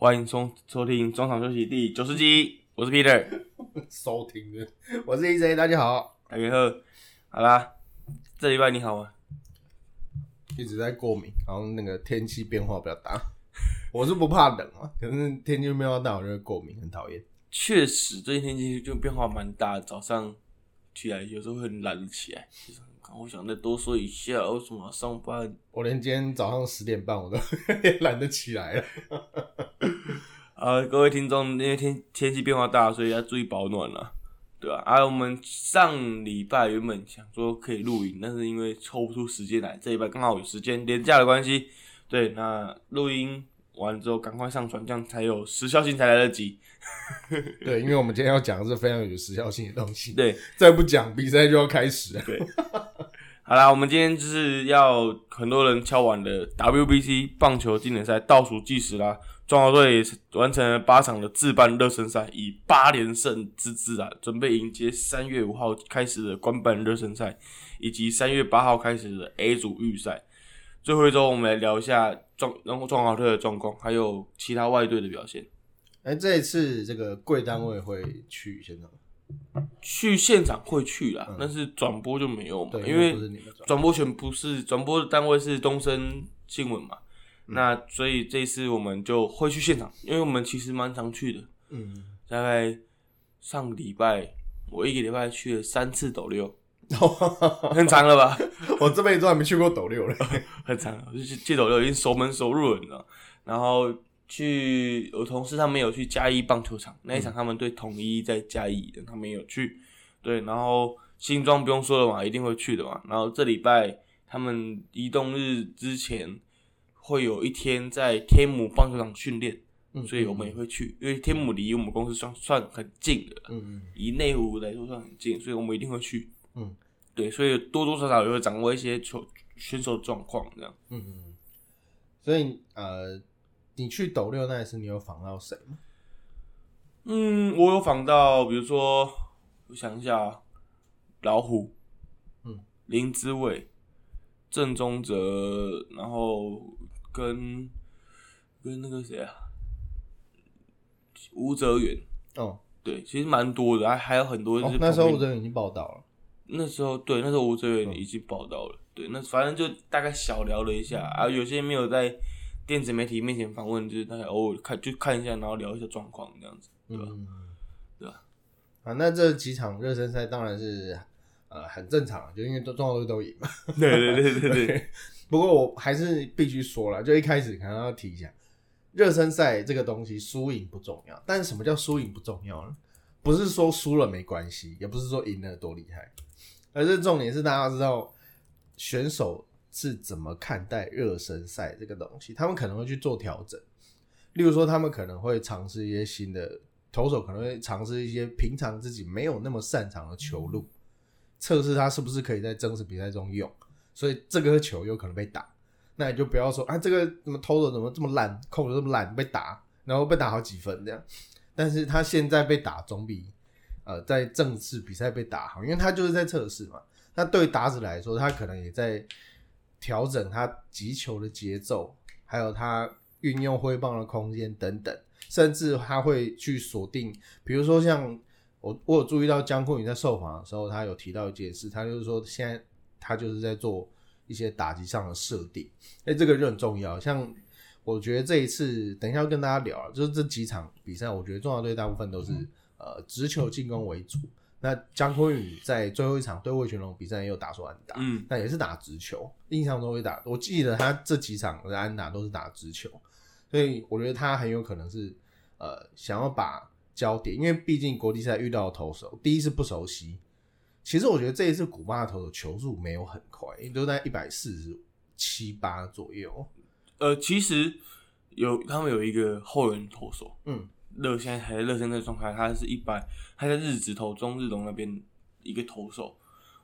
欢迎收收听中场休息第九十集，我是 Peter，收听的，我是 EJ，大家好。大家好，好啦，这礼拜你好吗？一直在过敏，然后那个天气变化比较大。我是不怕冷啊，可是天气变化大，我就会过敏，很讨厌。确实，最近天气就变化蛮大的，早上起来有时候会很懒得起来，就是我想再多说一下，为什么要上班？我连今天早上十点半我都 懒得起来了。啊，各位听众，因为天天气变化大，所以要注意保暖了，对吧、啊？我们上礼拜原本想说可以录影，但是因为抽不出时间来，这礼拜刚好有时间，连假的关系，对，那录音完之后赶快上传，这样才有时效性才来得及。对，因为我们今天要讲的是非常有时效性的东西。对，再不讲，比赛就要开始了。对好啦，我们今天就是要很多人敲完的 WBC 棒球经典赛倒数计时啦。中华队完成了八场的自办热身赛，以八连胜之姿啊，准备迎接三月五号开始的官办热身赛，以及三月八号开始的 A 组预赛。最后一周，我们来聊一下中然后中华队的状况，还有其他外队的表现。哎，这一次这个贵单位会去现场，去现场会去啦，但是转播就没有嘛，因为转。播权不是转播的单位是东森新闻嘛，那所以这次我们就会去现场，因为我们其实蛮常去的，嗯，大概上个礼拜我一个礼拜去了三次斗六，很长了吧？我这辈子都还没去过斗六了。很长了，就是去斗六已经熟门熟路了，你知道？然后去我同事他们有去嘉义棒球场那一场，他们对统一在嘉义的，他们也有去。对，然后新庄不用说了嘛，一定会去的嘛。然后这礼拜他们移动日之前会有一天在天母棒球场训练，嗯所以我们也会去，因为天母离我们公司算算很近的，嗯以内湖来说算很近，所以我们一定会去。嗯，对，所以多多少少也会掌握一些球选手状况这样。嗯嗯，所以呃，你去斗六那一次，你有访到谁吗？嗯，我有访到，比如说，我想一下啊，老虎，嗯，林之伟、郑宗哲，然后跟跟那个谁啊，吴泽远，哦，对，其实蛮多的，还还有很多就是、哦那时候吴哲远已经报道了。那时候对，那时候吴哲源已经报道了，对，那反正就大概小聊了一下，啊，有些没有在电子媒体面前访问，就是大概偶尔看就看一下，然后聊一下状况这样子，对吧？嗯，对吧？啊，那这几场热身赛当然是呃很正常，就因为都中国队都赢嘛。对对对对对，不过我还是必须说了，就一开始可能要提一下，热身赛这个东西输赢不重要，但是什么叫输赢不重要呢？不是说输了没关系，也不是说赢了多厉害，而是重点是大家知道选手是怎么看待热身赛这个东西，他们可能会去做调整，例如说他们可能会尝试一些新的投手，可能会尝试一些平常自己没有那么擅长的球路，测试他是不是可以在正式比赛中用。所以这个球有可能被打，那你就不要说啊，这个怎么投的怎么这么烂，控的这么烂被打，然后被打好几分这样。但是他现在被打总比呃在正式比赛被打好，因为他就是在测试嘛。那对打者来说，他可能也在调整他击球的节奏，还有他运用挥棒的空间等等，甚至他会去锁定，比如说像我我有注意到江坤宇在受访的时候，他有提到一件事，他就是说现在他就是在做一些打击上的设定，哎，这个就很重要。像我觉得这一次，等一下要跟大家聊，就是这几场比赛，我觉得中华队大部分都是、呃直球进攻为主。那江坤宇在最后一场对魏全龙比赛也有打出安打，嗯，那也是打直球，印象中会打。我记得他这几场的安打都是打直球，所以我觉得他很有可能是呃想要把焦点，因为毕竟国际赛遇到的投手，第一是不熟悉。其实我觉得这一次古巴的投手球速没有很快，都在一百四十七八左右。呃，其实有他们有一个后援投手，嗯，热现在还在热身的状态，他是一百，他在日职投中日龙那边一个投手，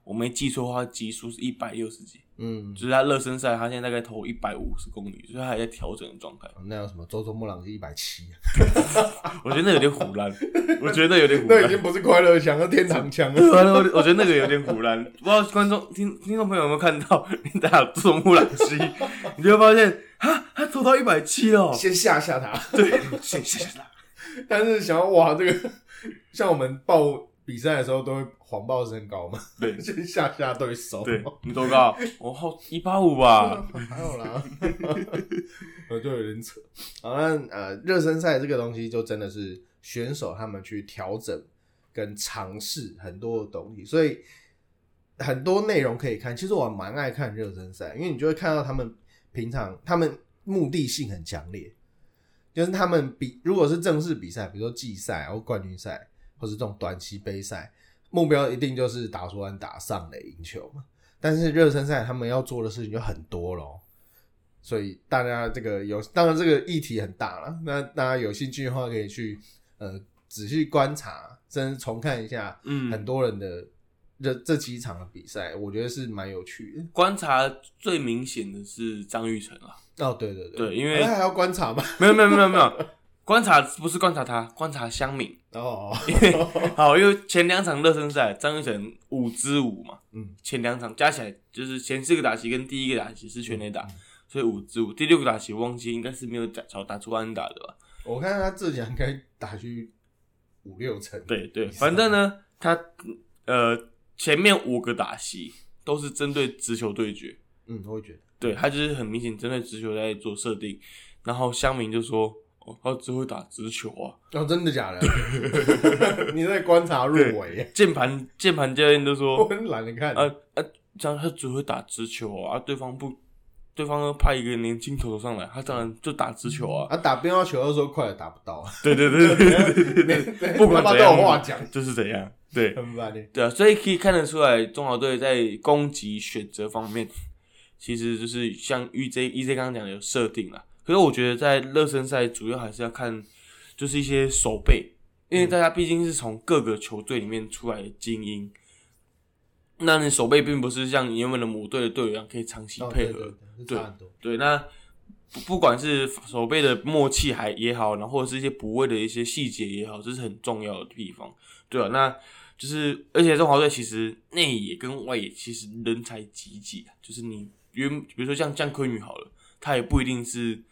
我没记错的话，极速是一百六十几，嗯，就是他热身赛，他现在大概投一百五十公里，所以他还在调整的状态。那有什么周周莫朗是一百七，我觉得那有点胡乱，我觉得那有点胡乱那已。经不是快乐枪，是天堂枪了。我我觉得那个有点胡乱，不知道观众听听众朋友有没有看到？你打做木朗西，你就会发现啊，他投到一百七了，先吓吓他。对，先吓吓他。但是想要哇，这个像我们报比赛的时候都会谎报身高嘛，对，先吓吓对手。对，你多高？我好一八五吧，还有啦，我就有点扯。好，那呃，热身赛这个东西就真的是选手他们去调整跟尝试很多的东西，所以很多内容可以看。其实我蛮爱看热身赛，因为你就会看到他们平常他们目的性很强烈，就是他们比如果是正式比赛，比如说季赛或冠军赛，或是这种短期杯赛，目标一定就是打出完打上垒赢球嘛。但是热身赛他们要做的事情就很多咯，所以大家这个有，当然这个议题很大了。那大家有兴趣的话，可以去呃仔细观察，甚至重看一下，嗯，很多人的这这几场的比赛，我觉得是蛮有趣的。观察最明显的是张玉成啊，哦，对对对，对，因为那还要观察吗？没有没有没有没有，观察不是观察他，观察香敏。哦，因为好，因为前两场热身赛，张玉成五支五嘛，嗯，前两场加起来就是前四个打席跟第一个打席是全垒打，嗯所以五支五。第六个打席忘记应该是没有打少打出安打的吧？我看他这奖应该打去五六成。对对，反正呢，他呃前面五个打席都是针对直球对决，嗯，我也觉得。对他就是很明显针对直球在做设定，然后乡民就说。哦，他只会打直球啊！哦，真的假的？你在观察入围？键盘键盘教练都说，我很懒得看。啊啊，这样他只会打直球啊！对方不，对方派一个年轻投手上来，他当然就打直球啊！啊，打乒乓球的时候快也打不到。啊对对对对对，不管怎样，话讲就是怎样。对，很烦的。对啊，所以可以看得出来，中华队在攻击选择方面，其实就是像 EJ EJ 刚刚讲的有设定了。可是我觉得在热身赛主要还是要看，就是一些守备，因为大家毕竟是从各个球队里面出来的精英，那你守备并不是像原本的母队的队员可以长期配合，对对，那不管是守备的默契还也好，然后或者是一些补位的一些细节也好，这是很重要的地方，对啊，那就是而且中华队其实内野跟外野其实人才济济啊，就是你原比如说像江坤宇好了，他也不一定是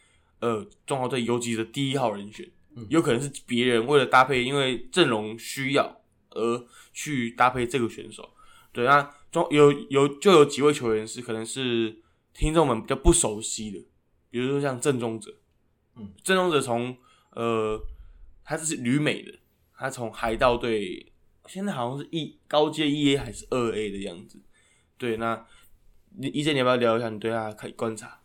呃中华队游击的第一号人选，有可能是别人为了搭配，因为阵容需要而去搭配这个选手。对，那中有有就有几位球员是可能是听众们比较不熟悉的，比如说像郑宗哲，嗯，郑宗哲从呃他是旅美的，他从海盗队现在好像是一高阶一 A 还是二 A 的样子。对，那你一姐你要不要聊一下你对他可以观察？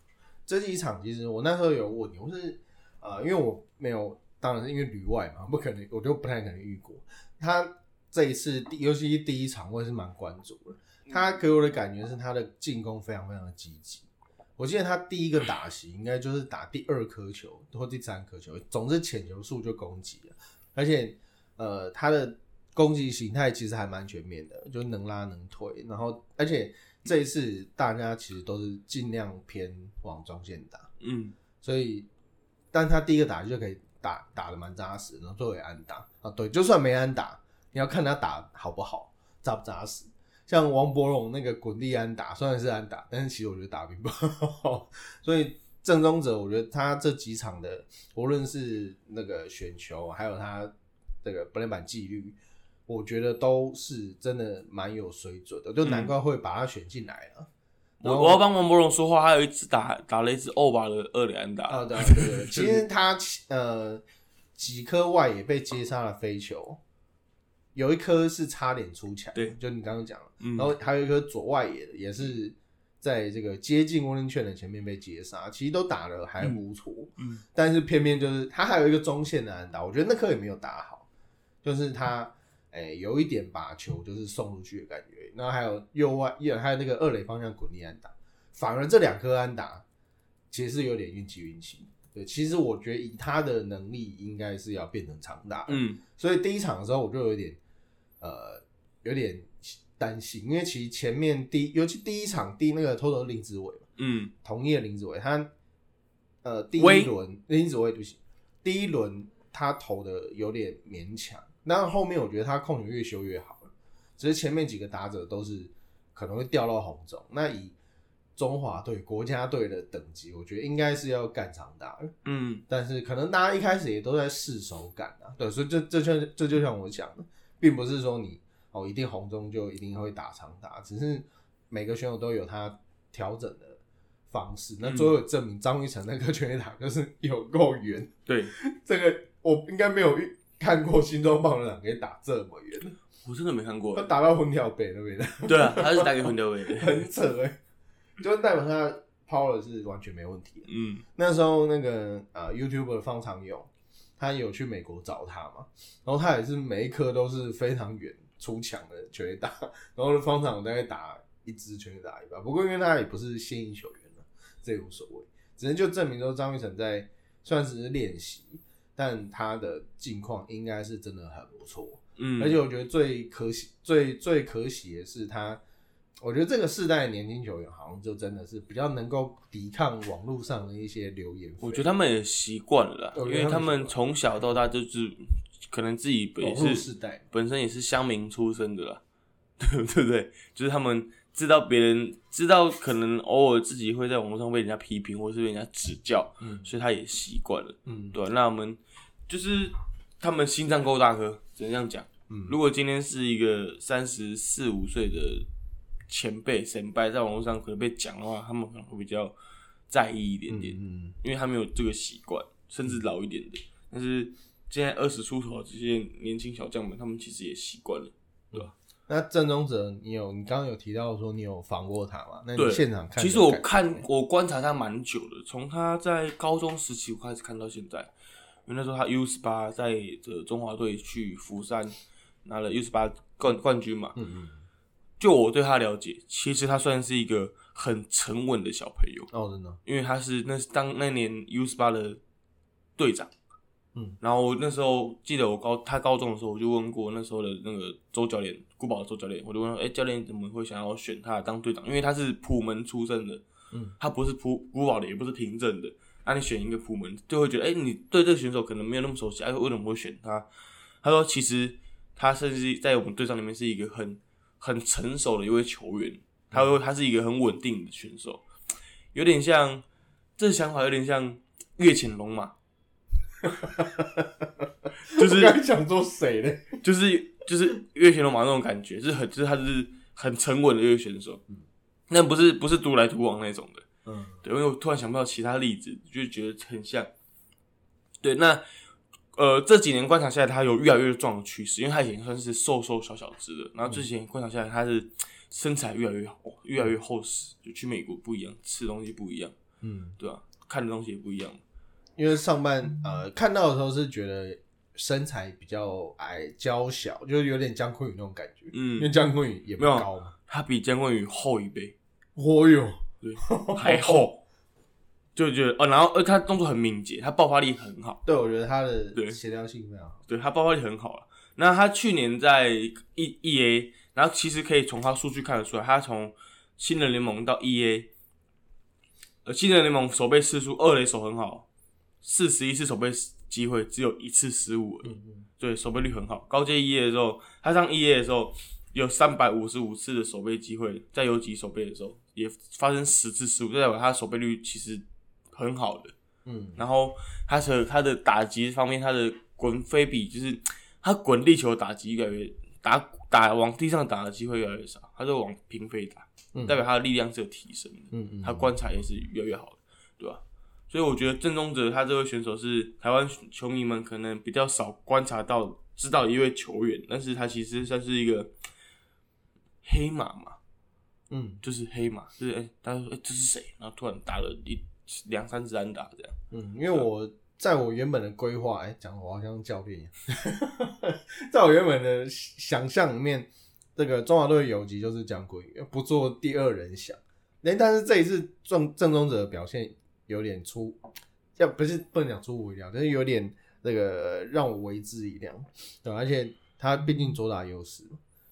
这几场其实我那时候有问你，我是呃因为我没有，当然是因为旅外嘛，不可能，我就不太可能遇过他。这一次，尤其是第一场，我也是蛮关注的。他给我的感觉是他的进攻非常非常的积极。我记得他第一个打席应该就是打第二颗球或第三颗球，总之浅球数就攻击了。而且，呃，他的攻击形态其实还蛮全面的，就能拉能推。然后，而且这一次大家其实都是尽量偏往中线打，嗯，所以，但他第一个打就可以打打的蛮扎实，然后作为安打啊，对，就算没安打。你要看他打好不好，扎不扎实。像王伯荣那个滚地安打，虽然是安打，但是其实我觉得打并不好。所以正宗者，我觉得他这几场的，无论是那个选球，还有他这个本垒板纪律，我觉得都是真的蛮有水准的，就难怪会把他选进来了。我我要帮王博荣说话，还有一次打打了一支欧巴的二连安打。啊，对对 对，其实他呃几颗外也被接杀了飞球。有一颗是差点出墙，对，就你刚刚讲然后还有一颗左外野的，也是在这个接近温林券的前面被截杀，其实都打的还不错，嗯，但是偏偏就是他还有一个中线的安打，我觉得那颗也没有打好，就是他哎、有一点把球就是送出去的感觉，然后还有右外，还有那个二垒方向滚地安打，反而这两颗安打其实是有点运气运气，对，其实我觉得以他的能力应该是要变成长打，嗯，所以第一场的时候我就有点。呃，有点担心，因为其实前面第，尤其第一场第那个偷偷林子伟嘛，嗯，同意的林子伟，他呃第一轮林子伟对不行，第一轮他投的有点勉强，那后面我觉得他控球越修越好了，只是前面几个打者都是可能会掉到红中，那以中华队、国家队的等级，我觉得应该是要干长打的。嗯，但是可能大家一开始也都在试手感啊，对，所以这这就这就像我讲的，并不是说你哦一定红中就一定会打长打，只是每个选手都有他调整的方式。那最后证明张玉成那个全垒打就是有够远，对，这个我应该没有遇看过新庄棒球场可以打这么远，我真的没看过。他。打到混条北那边。的，对啊，他是打给混掉位的。很扯哎、就代表他 power 是完全没问题的。嗯。那时候那个呃 YouTuber 方长勇，他有去美国找他嘛，然后他也是每一颗都是非常远出墙的全垒打，然后方长勇大概打一支全垒打一把，不过因为他也不是现役球员了，这也无所谓，只能就证明说张玉成在算是练习，但他的近况应该是真的很不错。嗯，而且我觉得最可喜、最最可喜的是他，我觉得这个世代的年轻球员好像就真的是比较能够抵抗网络上的一些流言。我觉得他们也习惯了啦，因为他们从小到大就是可能自己也是世代，本身也是乡民出身的啦，对对不对？就是他们知道别人知道，可能偶尔自己会在网络上被人家批评，或是被人家指教，嗯所以他也习惯了。嗯，对啊、那我们就是他们心脏够大颗，只能这样讲。嗯如果今天是一个三十四五岁的前辈神拜在网络上可能被讲的话，他们可能会比较在意一点点，嗯，因为他们有这个习惯，甚至老一点的。但是现在二十出头这些年轻小将们，他们其实也习惯了。对吧那郑宗哲，你有你刚刚有提到说你有防过他嘛？那你现场看？其实我看我观察他蛮久的，从他在高中时期我开始看到现在，因为那时候他 U 十八在这中华队去釜山拿了 U 十八冠冠军嘛。嗯嗯，就我对他了解，其实他算是一个很沉稳的小朋友，哦，真的，因为他是那当那年 U 十八的队长。嗯，然后那时候记得我高他高中的时候，我就问过那时候的那个周教练，古堡的周教练，我就问说，哎、教练怎么会想要选他当队长？因为他是普门出身的，嗯，他不是普古堡的，也不是平镇的，那、你选一个普门，就会觉得，哎、你对这个选手可能没有那么熟悉，哎、为什么会选他？他说，其实他甚至在我们队上里面是一个很很成熟的一位球员，他说他是一个很稳定的选手，有点像，这想法有点像岳潜龙嘛。就是我刚才想做谁呢？就是就是岳玄龙马那种感觉，是很就是他是很沉稳的一个选手，那不是不是独来独往那种的，嗯对，因为我突然想不到其他例子，就觉得很像。对，那呃这几年观察下来，他有越来越壮的趋势，因为他以前算是瘦瘦小小只的，然后这几年观察下来，他是身材越来越好，越来越厚实，就去美国不一样，吃东西不一样，嗯，对吧、看的东西也不一样。因为上半呃看到的时候是觉得身材比较矮娇小，就是有点姜昆宇那种感觉，嗯因为嗯，姜昆宇也不高嘛。他比姜昆宇厚一倍。哦哟，对，还厚，就觉得哦，然后呃，他动作很敏捷，他爆发力很好，对，我觉得他的对协调性非常好。对他爆发力很好了。那他去年在 E E A，然后其实可以从他数据看得出来，他从新人联盟到 E A，呃，新人联盟守备次数二垒手很好，四十一次守备机会只有一次失误而已，嗯嗯对，守备率很好。高阶 E A 的时候，他上 E A 的时候有三百五十五次的守备机会，在游击守备的时候也发生十次失误，就代表他守备率其实很好的。嗯然后他的他的打击方面，他的滚飞比就是他滚地球打击越来越打打往地上打的机会越来越少，他就往平飞打，嗯代表他的力量是有提升的，嗯嗯，他观察也是越来越好的，对吧？所以我觉得郑宗哲他这位选手是台湾球迷们可能比较少观察到知道一位球员，但是他其实算是一个黑马嘛，嗯就是黑马，就是哎、大家说哎、这是谁？然后突然打了一两三支安打这样，嗯，因为我在我原本的规划，哎，讲得我好像教练一样，在我原本的想象里面，这个中华队游击就是姜昆宇，不做第二人想。哎，但是这一次正正宗者的表现有点出，要不是不能讲出乎意料，但是有点那个让我为之一亮，对，而且他毕竟左打优势，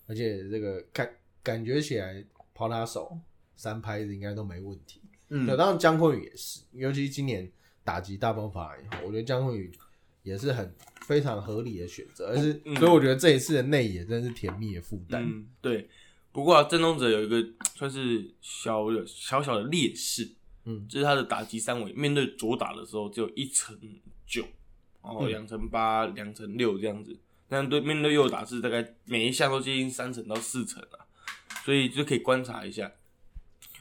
而且这个感感觉起来抛拉手三拍子应该都没问题。嗯对，当然姜昆宇也是，尤其今年打击大爆发以后，我觉得姜昆宇也是很非常合理的选择，而是、嗯所以我觉得这一次的内野真是甜蜜的负担。嗯，对。不不过啊，郑东哲有一个算是小的小小的劣势，嗯就是他的打击三围面对左打的时候只有一成九，然后嗯两成八、两成六这样子。但对面对右打是大概每一项都接近三成到四成啊，所以就可以观察一下。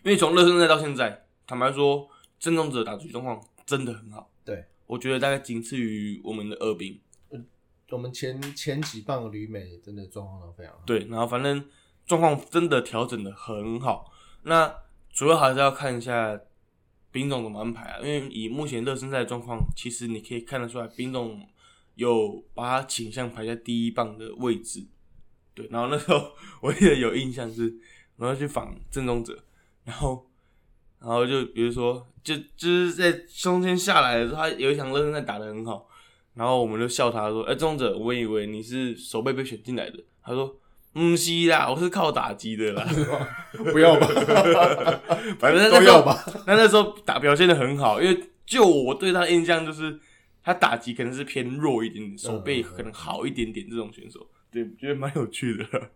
因为从热身赛到现在，坦白说，郑东哲打出状况真的很好。对，我觉得大概仅次于我们的二兵。我们前前几棒的旅美真的状况都非常好。对，然后反正状况真的调整的很好。那主要还是要看一下兵种怎么安排啊，因为以目前热身赛的状况，其实你可以看得出来，兵种有把他倾向排在第一棒的位置。对，然后那时候 我记得有印象是，我要去访郑宗哲，然后然后就比如说，就就是在中间下来的时候，他有一场热身赛打得很好，然后我们就笑他说：“哎、宗哲，我以为你是手背被选进来的。”他说：“嗯，是啦，我是靠打击的啦。不要吧，反正 都要吧。那那时候打表现的很好，因为就我对他的印象就是他打击可能是偏弱一点点，手背可能好一点点这种选手，对，觉得蛮有趣的。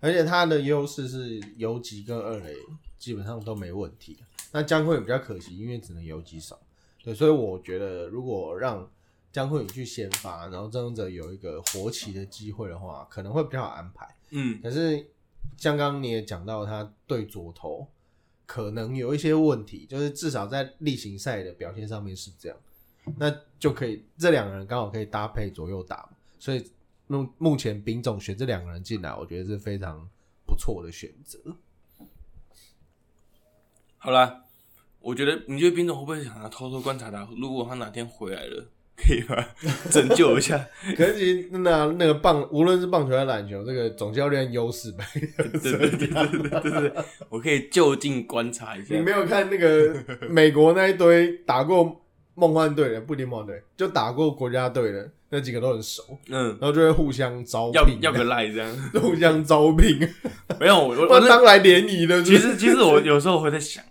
而且他的优势是游击跟二垒基本上都没问题。那江慧比较可惜，因为只能游击少。对，所以我觉得如果让江慧宇去先发，然后郑宗哲有一个活棋的机会的话，可能会比较好安排。嗯，可是像刚刚你也讲到，他对左投可能有一些问题，就是至少在例行赛的表现上面是这样，那就可以这两个人刚好可以搭配左右打，所以目目前丙总选这两个人进来，我觉得是非常不错的选择。好啦，我觉得你觉得兵总会不会想要偷偷观察他？如果他哪天回来了，可以吗？拯救一下。可是其实那那个棒，无论是棒球还是篮球，这个总教练优势呗。对对对对对对对，我可以就近观察一下你。没有看那个美国那一堆打过梦幻队的，不一定梦幻队，就打过国家队的那几个都很熟，嗯，然后就会互相招要聘，要个赖这样。互相招聘，没有，我我当来联谊的。其实其实我有时候会在想，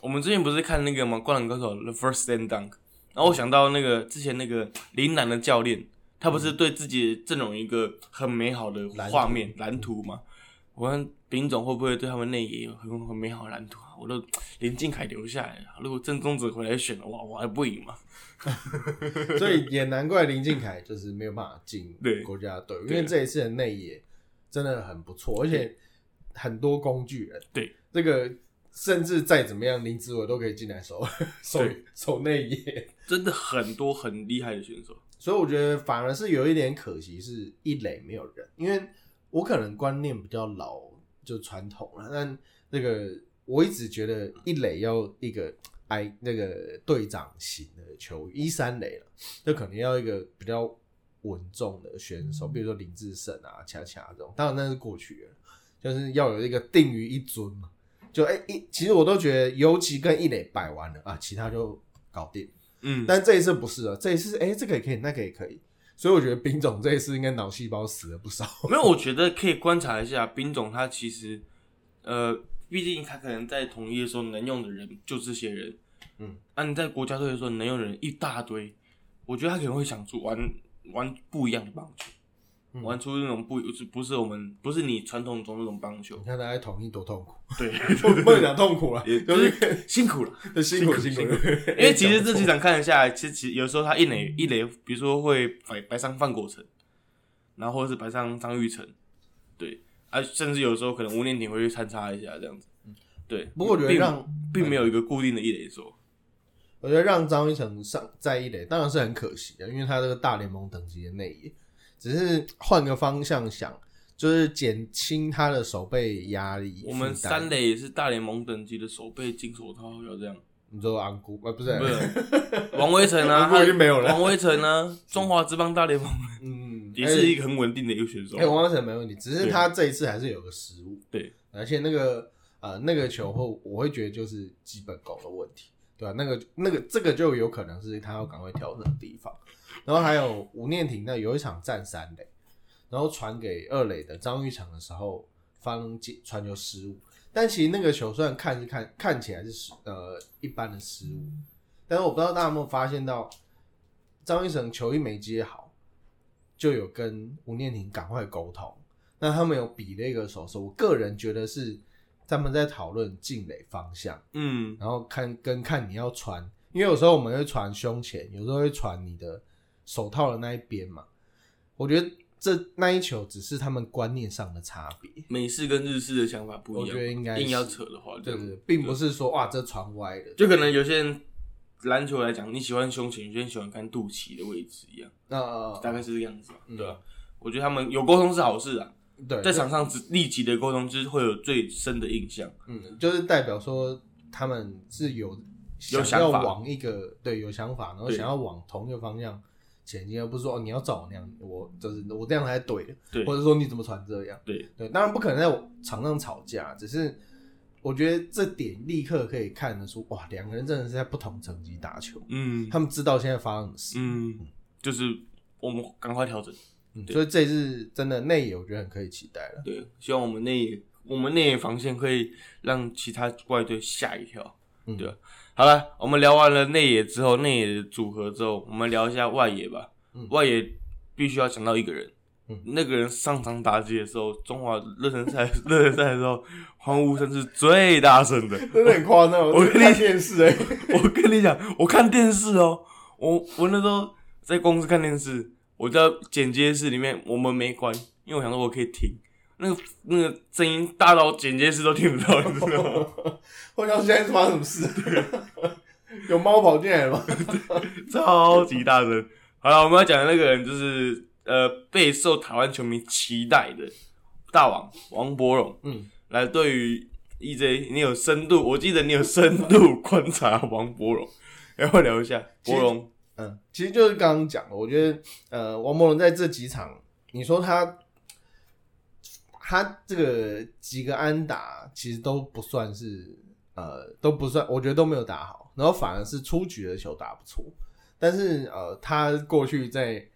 我们最近不是看那个吗？《灌篮高手》The First Stand Dunk，然后我想到那个之前那个林楠的教练，他不是对自己的阵容一个很美好的画面蓝图嘛？我看丙总会不会对他们内野有很很美好的蓝图啊？我都林靖凯留下来了，如果郑宗哲回来选了，哇，我还不赢嘛？所以也难怪林敬凯就是没有办法进对国家队，因对为这一次的内野真的很不错，而且很多工具人。对，这个甚至再怎么样，林志伟都可以进来守 守守内野。真的很多很厉害的选手。所以我觉得反而是有一点可惜，是一垒没有人，因为我可能观念比较老，就传统了。但那个我一直觉得一垒要一个哎那个队长型的球员，一三垒了，就可能要一个比较稳重的选手，比如说林志胜啊、恰恰这种。当然那是过去了，就是要有一个定于一尊嘛。就哎、一，其实我都觉得尤其跟一垒摆完了啊，其他就搞定。嗯，但这一次不是啊，这一次哎、这个也可以，那个也可以，所以我觉得兵总这一次应该脑细胞死了不少。没有，我觉得可以观察一下兵总，他其实，呃，毕竟他可能在统一的时候能用的人就这些人，嗯，啊，你在国家队的时候能用的人一大堆，我觉得他可能会想出玩玩不一样的棒球，嗯。玩出那种不是不是我们不是你传统中那种棒球。你，看大家统一多痛苦，对，不 不能讲痛苦了，也就就是是辛苦了。辛苦辛苦辛苦。因为其实这几场看得下来，其实其实有时候他一垒一垒，比如说会摆摆上范国成，然后或者是摆上张玉成，对。啊，甚至有时候可能吴念挺会去参差一下这样子，对。不过我觉得让并没有一个固定的一垒说，我觉得让张一成上在一垒当然是很可惜的，因为他这个大联盟等级的内野，只是换个方向想，就是减轻他的手背压力。我们三垒也是大联盟等级的手背金手套，要这样，你说安姑啊，不是不是 王威成啊，他已经没有了王威成啊，中华之邦大联盟嗯，也是一个很稳定的一个选手哎、，王成没问题，只是他这一次还是有个失误。对，而且那个呃那个球后，我会觉得就是基本功的问题，对啊、那个那个这个就有可能是他要赶快调整的地方。然后还有吴念婷那有一场战三垒，然后传给二垒的张玉成的时候，方传球失误，但其实那个球虽然看是看看起来是呃一般的失误，但是我不知道大家有没有发现到，张玉成球一没接好，就有跟吴念婷赶快沟通。那他们有比了一个手势，我个人觉得是他们在讨论进垒方向，嗯。然后看跟看你要传，因为有时候我们会传胸前，有时候会传你的手套的那一边嘛。我觉得这那一球只是他们观念上的差别，美式跟日式的想法不一样，我觉得应该是硬要扯的话，这样对对，并不是说哇这传歪了，就可能有些人篮球来讲，你喜欢胸前，有些人喜欢看肚脐的位置一样，那大概是这个样子吧，嗯对吧、我觉得他们有沟通是好事啊，对在场上只立即的沟通，就是会有最深的印象。嗯，就是代表说他们是有有想要往一个对有想法，然后想要往同一个方向前进，而不是说哦你要找我那样，我就是我这样才对的，对或者说你怎么传这样，对对，当然不可能在场上吵架，只是我觉得这点立刻可以看得出，哇，两个人真的是在不同层级打球，嗯他们知道现在发生的事，嗯，就是我们赶快调整。嗯所以这次真的内野我觉得很可以期待了，对，希望我们内野我们内野防线可以让其他怪队吓一跳。嗯。对，好了，我们聊完了内野之后，内野的组合之后，我们聊一下外野吧。嗯。外野必须要讲到一个人，嗯。那个人上场打击的时候，中华热身赛 热身赛的时候，欢呼声是最大声的。真的很夸张，我跟你电视哎、我跟你讲，我看电视哦，我我那时候在公司看电视，我在剪接室里面，我们没关，因为我想说我可以听，那个那个声音大到剪接室都听不到，你知道吗？我想现在是发生什么事？有猫跑进来了吗？超级大声。好了，我们要讲的那个人就是呃备受台湾球迷期待的大王王柏荣。嗯，来，对于 EJ，你有深度，我记得你有深度观察王柏荣，要不要聊一下柏荣？嗯，其实就是刚刚讲的，我觉得呃，王柏荣在这几场，你说他他这个几个安打其实都不算是呃都不算，我觉得都没有打好，然后反而是出局的球打不错，但是呃，他过去在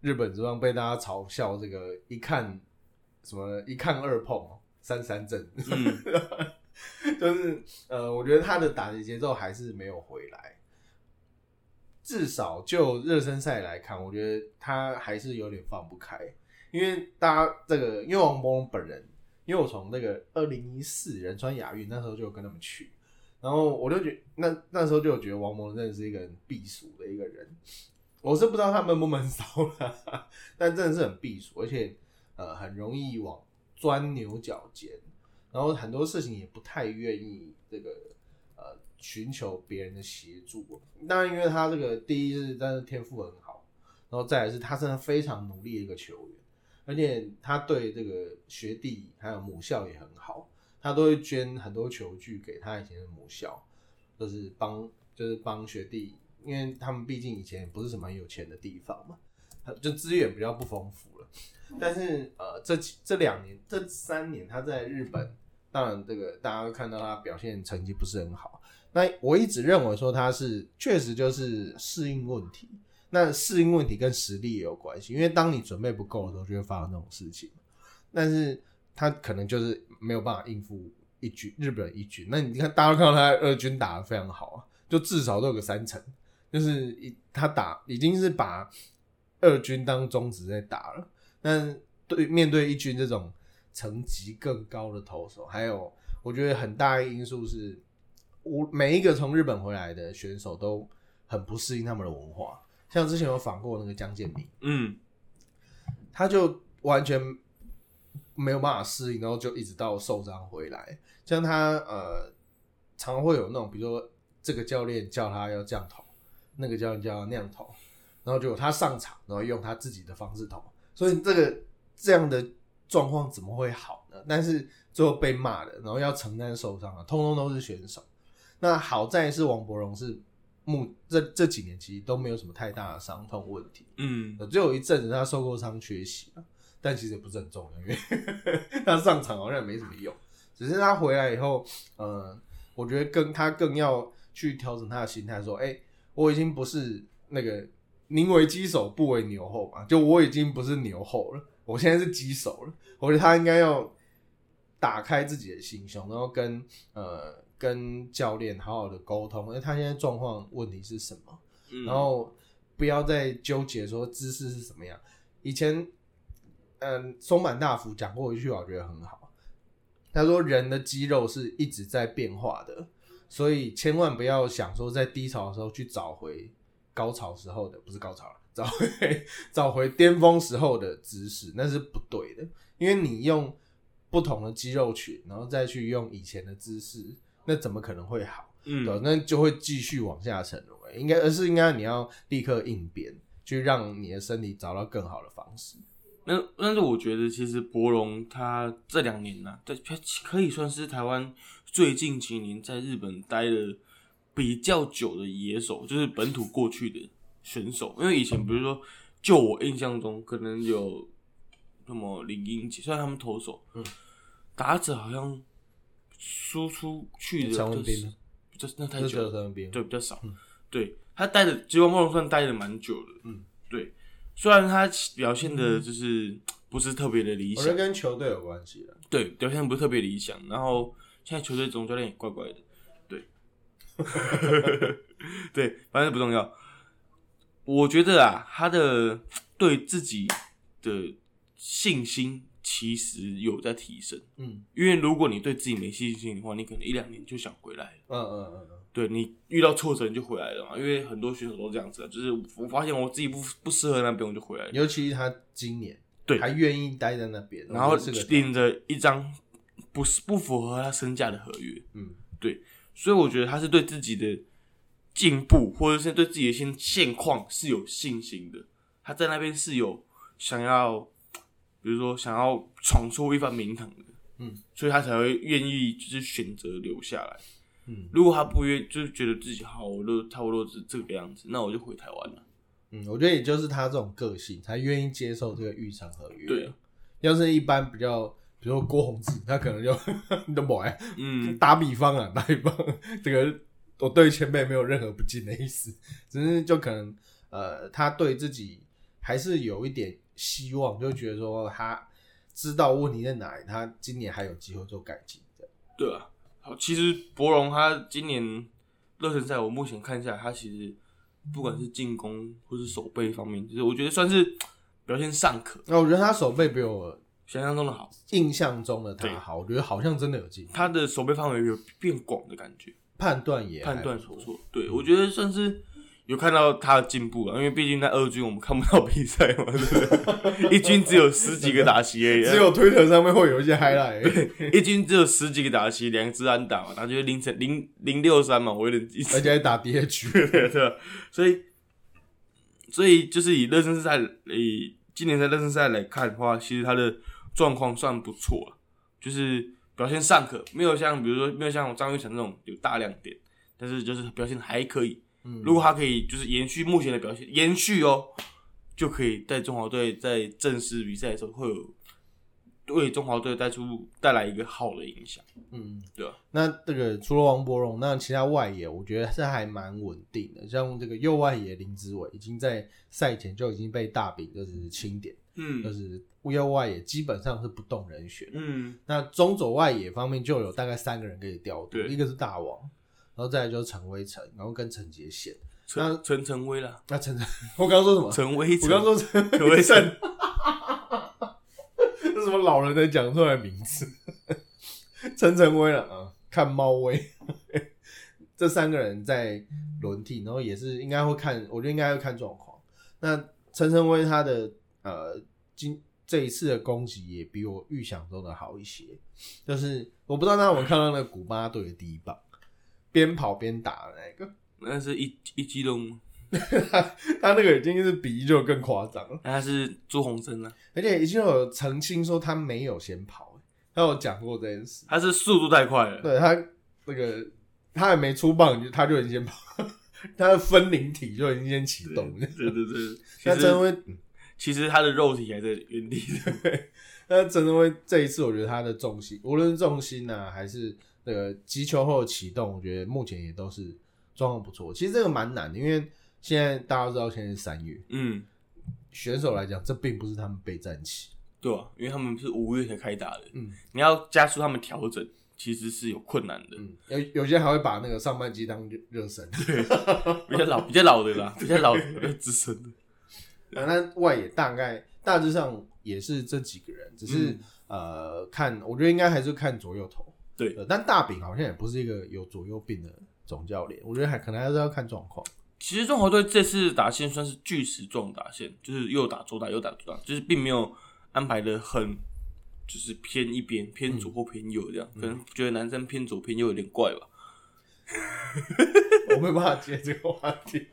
日本职棒被大家嘲笑这个一看什么一看二碰哦三三阵，嗯，就是呃，我觉得他的打击节奏还是没有回来。至少就热身赛来看，我觉得他还是有点放不开，因为大家这个，因为王柏荣本人，因为我从那个二零一四仁川亚运那时候就跟他们去，然后我就觉那那时候就觉得王柏荣真的是一个很避暑的一个人，我是不知道他闷不闷骚啦，但真的是很避暑，而且呃很容易往钻牛角尖，然后很多事情也不太愿意这个寻求别人的协助。当然，因为他这个第一是真的天赋很好，然后再来是他真的非常努力的一个球员，而且他对这个学弟还有母校也很好，他都会捐很多球具给他以前的母校，就是帮就是帮学弟，因为他们毕竟以前也不是什么很有钱的地方嘛，就资源比较不丰富了。但是呃，这几这两年、这三年他在日本，当然这个大家会看到他表现成绩不是很好。那我一直认为说他是确实就是适应问题，那适应问题跟实力也有关系，因为当你准备不够的时候，就会发生这种事情。但是他可能就是没有办法应付一军日本一军。那你看，大家都看到他二军打得非常好啊，就至少都有个三成，就是一他打已经是把二军当中职在打了。但对面对一军这种层级更高的投手，还有我觉得很大一个因素是，我每一个从日本回来的选手都很不适应他们的文化。像之前有访过那个江建民，嗯，他就完全没有办法适应，然后就一直到受伤回来。像他呃，常会有那种，比如说这个教练叫他要这样投，那个教练叫他那样投，然后结果他上场，然后用他自己的方式投，所以这个这样的状况怎么会好呢？但是最后被骂的，然后要承担受伤的，通通都是选手。那好在是王柏荣是目这这几年其实都没有什么太大的伤痛问题，嗯，呃只有一阵子他受过伤缺席了，但其实也不是很重要，因为 他上场好像也没什么用。只是他回来以后，呃，我觉得更他更要去调整他的心态，说，哎、我已经不是那个宁为鸡首不为牛后嘛，就我已经不是牛后了，我现在是鸡首了。我觉得他应该要打开自己的心胸，然后跟呃跟教练好好的沟通，因为，他现在状况问题是什么？嗯然后不要再纠结说姿势是什么样。以前嗯，松坂大辅讲过一句话，我觉得很好。他说：“人的肌肉是一直在变化的，所以千万不要想说在低潮的时候去找回高潮时候的，不是高潮了，找回 找回巅峰时候的姿势，那是不对的。因为你用不同的肌肉群，然后再去用以前的姿势，那怎么可能会好？嗯对，那就会继续往下沉沦。应该而是应该你要立刻应变，去让你的身体找到更好的方式。那但是我觉得其实博龙他这两年呢、对，他可以算是台湾最近几年在日本待的比较久的野手，就是本土过去的选手。因为以前比如说，就我印象中，可能有那么林英杰，虽然他们投手，嗯，打者好像输出去的就是那太久了。对，比较少。对他待的吉王莫龙算待的蛮久的，嗯，对。虽然他表现的就是不是特别的理想我觉得，跟球队有关系了。对，表现不是特别理想。然后现在球队总教练也怪怪的，对，对，反正不重要。我觉得啊，他的对自己的信心其实有在提升。嗯因为如果你对自己没信心的话，你可能一两年就想回来了。嗯嗯嗯嗯，对你遇到挫折你就回来了嘛，因为很多选手都这样子啊，就是我发现我自己不不适合那边，我就回来了。尤其是他今年对还愿意待在那边，然后领着一张不是不符合他身价的合约，嗯对所以我觉得他是对自己的进步或者是对自己的现现况是有信心的。他在那边是有想要，比如说想要闯出一番名堂的，嗯，所以他才会愿意就是选择留下来。嗯如果他不愿，就是觉得自己好，我都差不多是这个样子，那我就回台湾了。嗯，我觉得也就是他这种个性才愿意接受这个预产合约。对，啊要是一般比较，比如说郭宏志，他可能就你 都不爱。嗯，打比方啊，打比方，这个我对前辈没有任何不敬的意思，只是就可能呃，他对自己还是有一点希望，就觉得说他知道问题在哪里，他今年还有机会做改进的。对啊。好，其实博龙他今年热身赛，我目前看下来，他其实不管是进攻或是守备方面，就是我觉得算是表现尚可，那我觉得他手背比我想象中的好。印象中的对他好，我觉得好像真的有进步，他的守备范围有变广的感觉，判断也判断不不错。对，我觉得算是有看到他的进步啊，因为毕竟在二军我们看不到比赛嘛，对不对？一军只有十几个打席而已，只有推特上面会有一些 highlight，一军只有十几个打席，两支安打嘛，然后就是凌晨零零六三嘛，我有点记而且还打 DH。对对吧，所以所以就是以热身赛以今年的热身赛来看的话，其实他的状况算不错啊，就是表现尚可，没有像比如说没有像张玉成那种有大亮点，但是就是表现还可以。嗯。如果他可以就是延续目前的表现，延续哦，就可以在中华队在正式比赛的时候会有为中华队带出带来一个好的影响，嗯，对吧？那这个除了王柏荣，那其他外野我觉得是还蛮稳定的，像这个右外野林志伟已经在赛前就已经被大饼就是清点，嗯。就嗯是右外野基本上是不动人选。嗯，那中左外野方面就有大概三个人可以调度，一个是大王，然后再来就是陈威成，然后跟陈杰宪。那陈陈陈威啦，那陈陈，我刚刚说什么？陈威成，我刚刚说陈陈威胜，这什么老人才讲出来的名字？陈陈威了啊，看猫威，这三个人在轮替，然后也是应该会看，我觉得应该会看状况。那陈陈威他的呃今这一次的攻击也比我预想中的好一些，就是我不知道大家有没有看到那个古巴队的第一棒，边跑边打的那个，那是一一激动，他那个已经是比一就更夸张了。那他是朱红生啊，而且已经有澄清说他没有先跑，他有讲过这件事。他是速度太快了，对他那个他还没出棒，就他就已经先跑，他的分灵体就已经先启动了。对对对，那陈威，其实他的肉体还在原地对，那陈晨威这一次，我觉得他的重心，无论重心呢、还是那个击球后的启动，我觉得目前也都是状况不错。其实这个蛮难的，因为现在大家都知道现在是三月，嗯，选手来讲，这并不是他们备战期。对啊，因为他们是五月才开打的，嗯你要加速他们调整，其实是有困难的，嗯，有有些还会把那个上半季当热热身。比较老比较老的啦，比较老的比较资深的，啊，那外野大概大致上也是这几个人，只是、嗯呃，看我觉得应该还是看左右头。对呃但大饼好像也不是一个有左右病的总教练，我觉得还可能还是要看状况。其实中华队这次打线算是巨石状打线，就是右打左打右打左打，就是并没有安排的很就是偏一边偏左或偏右这样，可能觉得男生偏左偏右有点怪吧。我没有办法接这个话题。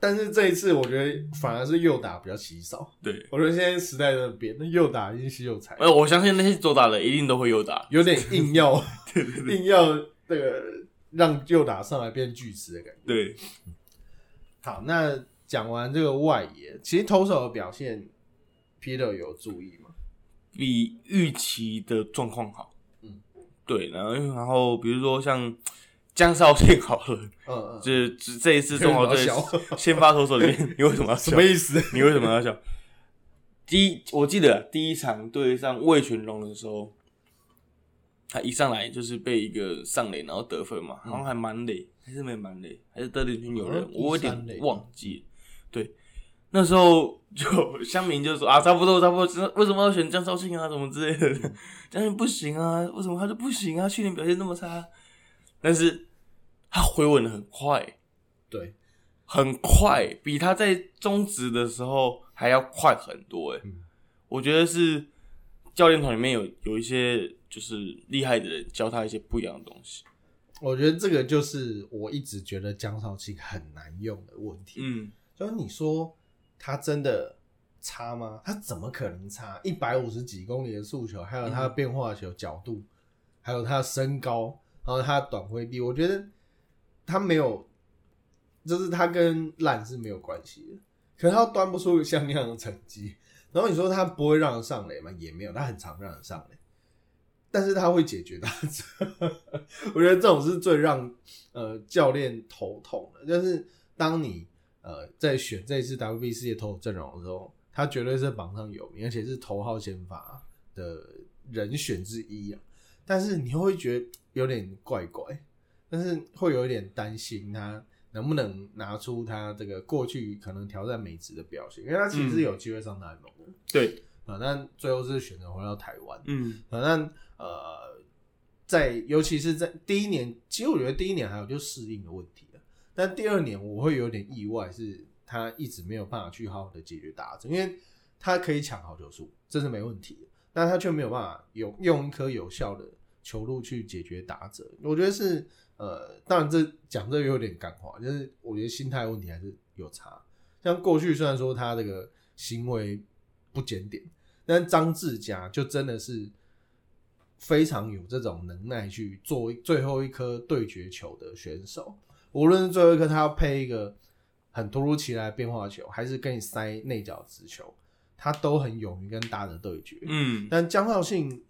但是这一次，我觉得反而是右打比较稀少。对，我觉得现在时代在变，那右打已经稀有才，呃，我相信那些左打的一定都会右打。有点硬要 硬要那个让右打上来变巨石的感觉。对，好，那讲完这个外野，其实投手的表现，Peter 有注意吗？比预期的状况好。嗯，对，然后然后比如说像江少庆好了，嗯嗯，这这这一次中国队 先发投手里面，你为什么要笑什么？意思？你为什么要笑？第一，我记得第一场对上魏全龙的时候，他一上来就是被一个上垒，然后得分嘛，好像还满垒，还是没满垒，还是得点圈有人，我有点忘记。对，那时候就乡民就说 啊，差不多差不多，为什么要选江少庆啊，什么之类的，江少庆不行啊，为什么他就不行啊？去年表现那么差，但是他回稳的很快，对，很快，比他在中职的时候还要快很多。哎、嗯我觉得是教练团里面有有一些就是厉害的人教他一些不一样的东西。我觉得这个就是我一直觉得江少庆很难用的问题。嗯，就是你说他真的差吗？他怎么可能差？一百五十几公里的速球，还有他的变化球角度，还有他的身高，然后他短挥臂，我觉得他没有，就是他跟烂是没有关系的。可是他端不出像那样的成绩。然后你说他不会让人上垒吗？也没有，他很常让人上垒，但是他会解决打者。我觉得这种是最让呃教练头痛的，就是当你呃在选这一次 WB 世界投手阵容的时候，他绝对是榜上有名，而且是头号先发的人选之一啊。但是你会觉得有点怪怪，但是会有一点担心他能不能拿出他这个过去可能挑战美职的表现，因为他其实有机会上大联盟的。对，啊、但最后是选择回到台湾。嗯。反正呃，在尤其是在第一年，其实我觉得第一年还有就适应的问题了，但第二年我会有点意外，是他一直没有办法去好好的解决打者，因为他可以抢好球数，这是没问题的，但他却没有办法有用一颗有效的球路去解决打者，我觉得是呃，当然这讲这有点干话，就是我觉得心态问题还是有差。像过去虽然说他这个行为不检点，但张志佳就真的是非常有这种能耐去做最后一颗对决球的选手。无论是最后一颗他要配一个很突如其来的变化球，还是跟你塞内角直球，他都很勇于跟打者对决。嗯，但江浩信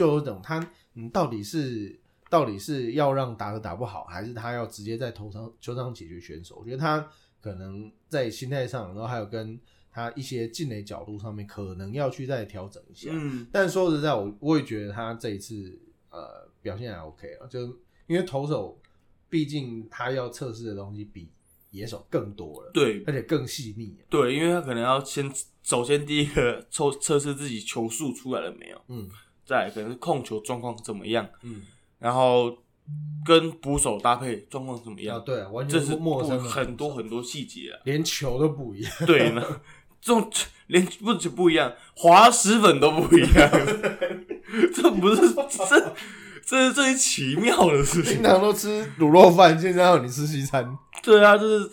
就有种他，嗯，到底是到底是要让打者打不好，还是他要直接在头上球场解决选手？我觉得他可能在心态上，然后还有跟他一些进垒角度上面，可能要去再调整一下。嗯但说实在，我我也觉得他这一次呃表现还 OK 啊，就因为投手毕竟他要测试的东西比野手更多了，对而且更细腻。对，因为他可能要先首先第一个测测试自己球速出来了没有，嗯再来可能是控球状况怎么样，嗯，然后跟捕手搭配状况怎么啊样，对啊，完这是全陌生很多很多细节啊。连球都不一样。对呢，这种连不止不一样，滑石粉都不一样，这不是这这是最奇妙的事情平。常都吃卤肉饭，现在让你吃西餐，对啊，就是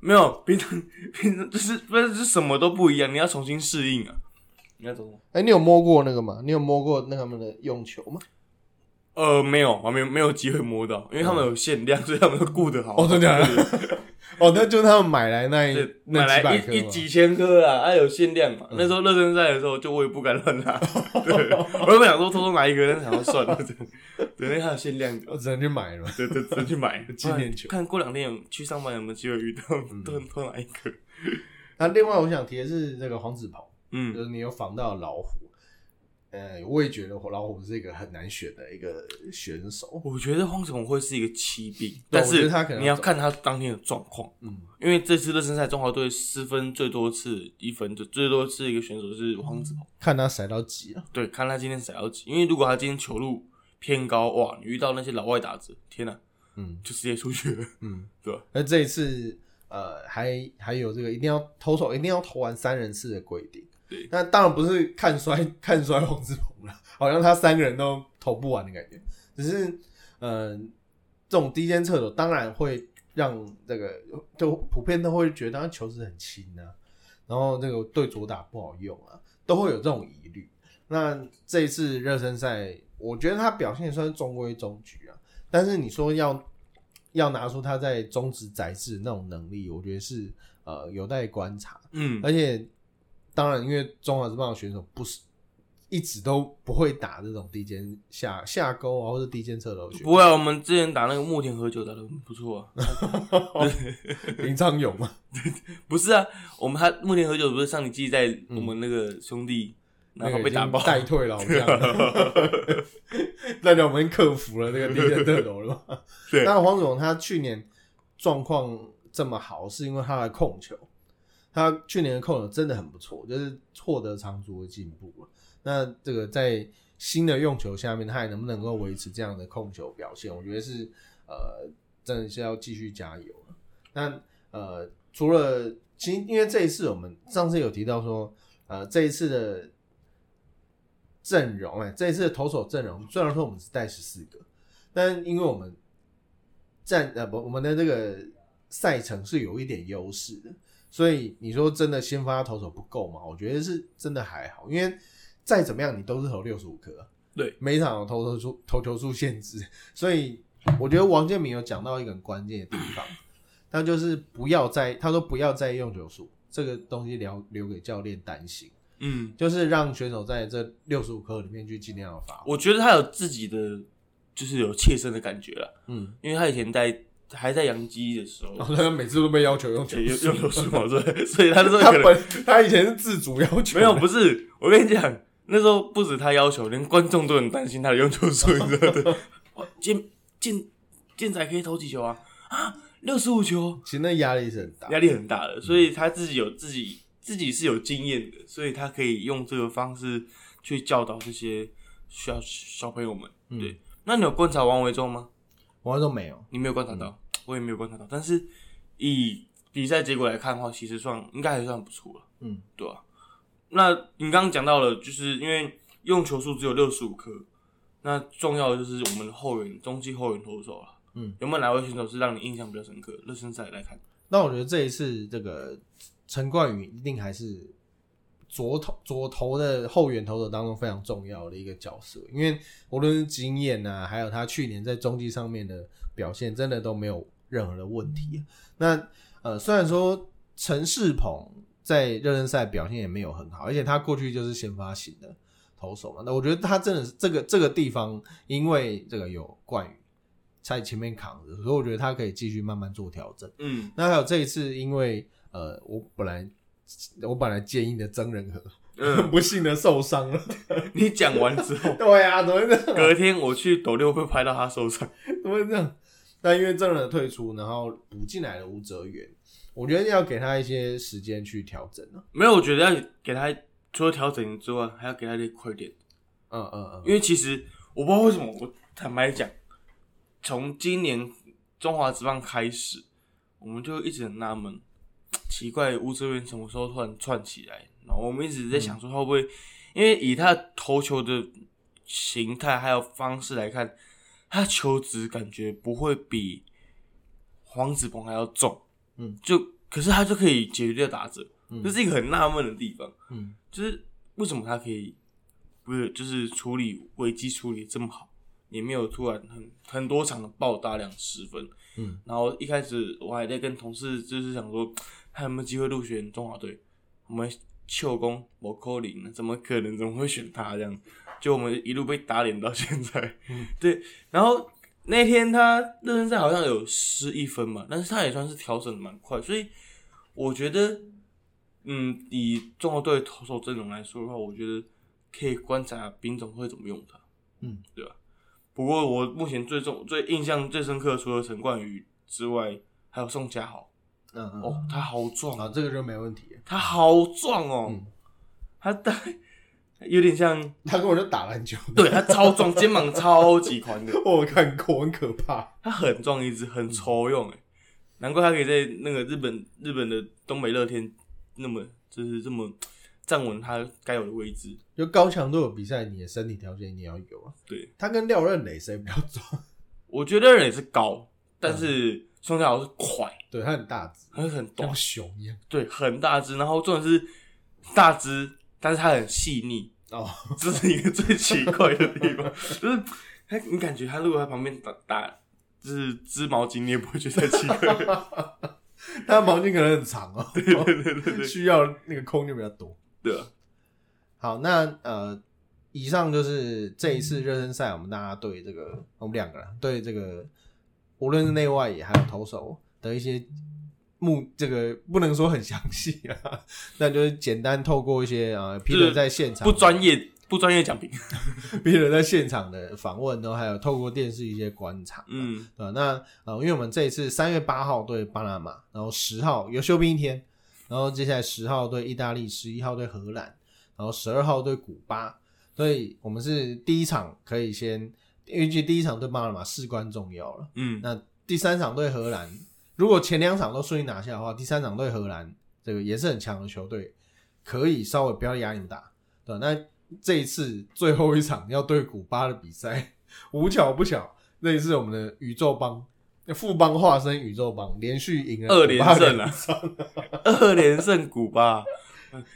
没有平常平常就是不是是什么都不一样，你要重新适应啊。哎、你有摸过那个吗？你有摸过那他们的用球吗？呃，没有，我还没有没有机会摸到，因为他们有限量，所以他们都顾得好。哦真的假的哦，那就是他们买来那一对，那买几百颗吗来一一几千颗啊，它有限量嘛。那时候热身赛的时候，就我也不敢乱拿。对，我原本想说偷偷拿一个，但是想要算了，对，对，因为它有限量，我只能去买了。对对，只能去买 纪念球看过两天有去上班有没有机会遇到，嗯都偷拿一个。那另外我想提的是那个黄子鹏，就嗯是你有防到老虎，呃，我也觉得老虎是一个很难选的一个选手。我觉得黄子鹏会是一个七兵，但是他可能你要看他当天的状况，嗯，因为这次热身赛中华队失分最多次一分就最多次一个选手是黄子鹏，看他塞到几啊？对，看他今天甩到几，因为如果他今天球路偏高，哇，你遇到那些老外打子，天哪，嗯就直接出去了，嗯，对吧？那这一次呃，还还有这个一定要投手一定要投完三人次的规定。对那当然不是看衰 看衰黄志鹏了，好像他三个人都投不完的感觉。只是嗯、呃这种低肩侧手当然会让这个就普遍都会觉得他球质很轻啊，然后这个对左打不好用啊，都会有这种疑虑。那这一次热身赛，我觉得他表现也算是中规中矩啊。但是你说要要拿出他在中职宰制那种能力，我觉得是呃有待观察。嗯，而且当然，因为中华职棒的选手不是一直都不会打这种低肩下下勾啊，或者低肩侧投选手，不会啊，我们之前打那个木田和久打的不错啊，林昌勇嘛，不是啊，我们他木田和久不是上一季在我们那个兄弟，然后被打爆，代退了，代表我们克服了那个低肩侧投了嘛。对。那黄总他去年状况这么好，是因为他的控球，他去年的控球真的很不错，就是获得长足的进步了。那这个在新的用球下面，他还能不能够维持这样的控球表现？我觉得是呃，真的是要继续加油了。那呃，除了其实因为这一次我们上次有提到说，呃，这一次的阵容，哎，这一次的投手阵容，虽然说我们只带十四个，但因为我们战呃不，我们的这个赛程是有一点优势的，所以你说真的先发投手不够吗？我觉得是真的还好，因为再怎么样你都是投六十五颗，对，每场有投投出投球数限制，所以我觉得王建民有讲到一个很关键的地方，他就是不要再他说不要再用球数这个东西留留给教练担心。嗯，就是让选手在这六十五颗里面去尽量的发挥。我觉得他有自己的，就是有切身的感觉了，嗯，因为他以前在还在养鸡的时候，然后他每次都被要求用球用数用流数嘛，对，所以他那时候他本他以前是自主要求，没有，不是，我跟你讲，那时候不止他要求，连观众都很担心他的用球数，你知道的。哇健健健仔可以投几球啊？啊，六十五球，其实那压力是很大。压力很大的，所以他自己有自己自己是有经验的，所以他可以用这个方式去教导这些小小朋友们。嗯对，那你有观察王维忠吗？王维忠没有，你没有观察到，我也没有观察到，但是以比赛结果来看的话，其实算应该还算不错了。嗯，对啊，那你刚刚讲到了，就是因为用球数只有六十五颗，那重要的就是我们的后援、中继后援投手了。嗯，有没有哪位选手是让你印象比较深刻？热身赛来看，那我觉得这一次这个陈冠宇一定还是左投左投的后援投手当中非常重要的一个角色，因为无论是经验啊，还有他去年在中继上面的表现，真的都没有任何的问题。那呃，虽然说陈世鹏在热身赛表现也没有很好，而且他过去就是先发型的投手嘛，那我觉得他真的是这个这个地方，因为这个有冠宇在前面扛着，所以我觉得他可以继续慢慢做调整。嗯，那还有这一次，因为呃，我本来我本来建议的曾仁和，嗯 不幸的受伤了。你讲完之后，对啊，怎么会这样？隔天我去抖六会拍到他受伤。怎么会这样？但因为曾仁和退出，然后补进来的吴哲源，我觉得要给他一些时间去调整啊了。没有，我觉得要给他除了调整之外，还要给他一点嗯嗯嗯，因为其实我不知道为什么，我坦白讲，从今年中华职棒开始，我们就一直很纳闷，奇怪吴哲源什么时候突然窜起来？然后我们一直在想说，会不会、因为以他投球的形态还有方式来看，他球质感觉不会比黄子鹏还要重，嗯，就可是他就可以解决掉打者，嗯这是一个很纳闷的地方。嗯就是为什么他可以不是就是处理危机处理这么好，也没有突然很很多场的爆大量失分。嗯，然后一开始我还在跟同事就是想说，他有没有机会入选中华队？我们秀公某扣零？怎么可能？怎么会选他这样？就我们一路被打脸到现在。嗯 对，然后那天他热身赛好像有失一分嘛，但是他也算是调整的蛮快，所以我觉得，嗯，以中国队投手阵容来说的话，我觉得可以观察兵总会怎么用他。嗯，对吧？不过我目前最重、最印象最深刻，除了陈冠宇之外，还有宋佳豪。嗯嗯，哦，他好壮，啊，这个就没问题。他好壮哦，嗯他大有点像，他跟我就打篮球，对他超壮，肩膀超级宽的，我看过，很可怕。他很壮一只，很抽用哎，难怪他可以在那个日本日本的东北乐天那么就是这么站稳他该有的位置。就高强度的比赛，你的身体条件你要有啊。对，他跟廖任磊谁比较壮？我觉得人也是高，但是宋佳豪是快，对他很大只，他很短像，熊一样。对，很大只，然后重点是大只，但是它很细腻，哦，这是一个最奇怪的地方，就是他，你感觉他如果在旁边打打，就是织毛巾，你也不会觉得太奇怪。他的毛巾可能很长哦，对对对对对需要那个空间比较多。对。啊，好，那呃，以上就是这一次热身赛，我们大家对这个我们两个人对这个无论是内外野还有投手的一些目，这个不能说很详细啊，那就是简单透过一些啊，Peter 在现场不专业不专业讲评，，Peter 在现场的访问，然后还有透过电视一些观察，嗯。对吧？那呃，因为我们这一次三月八号对巴拿马，然后十号有休兵一天，然后接下来十号对意大利，十一号对荷兰，然后十二号对古巴，所以我们是第一场可以先，预计第一场对巴拿马事关重要了。嗯，那第三场对荷兰，如果前两场都顺利拿下的话，第三场对荷兰这个也是很强的球队，可以稍微不要压力那么大，对那这一次最后一场要对古巴的比赛，无巧不巧，那一次我们的宇宙帮富邦化身宇宙帮连续赢了二连胜啊，二连胜古巴，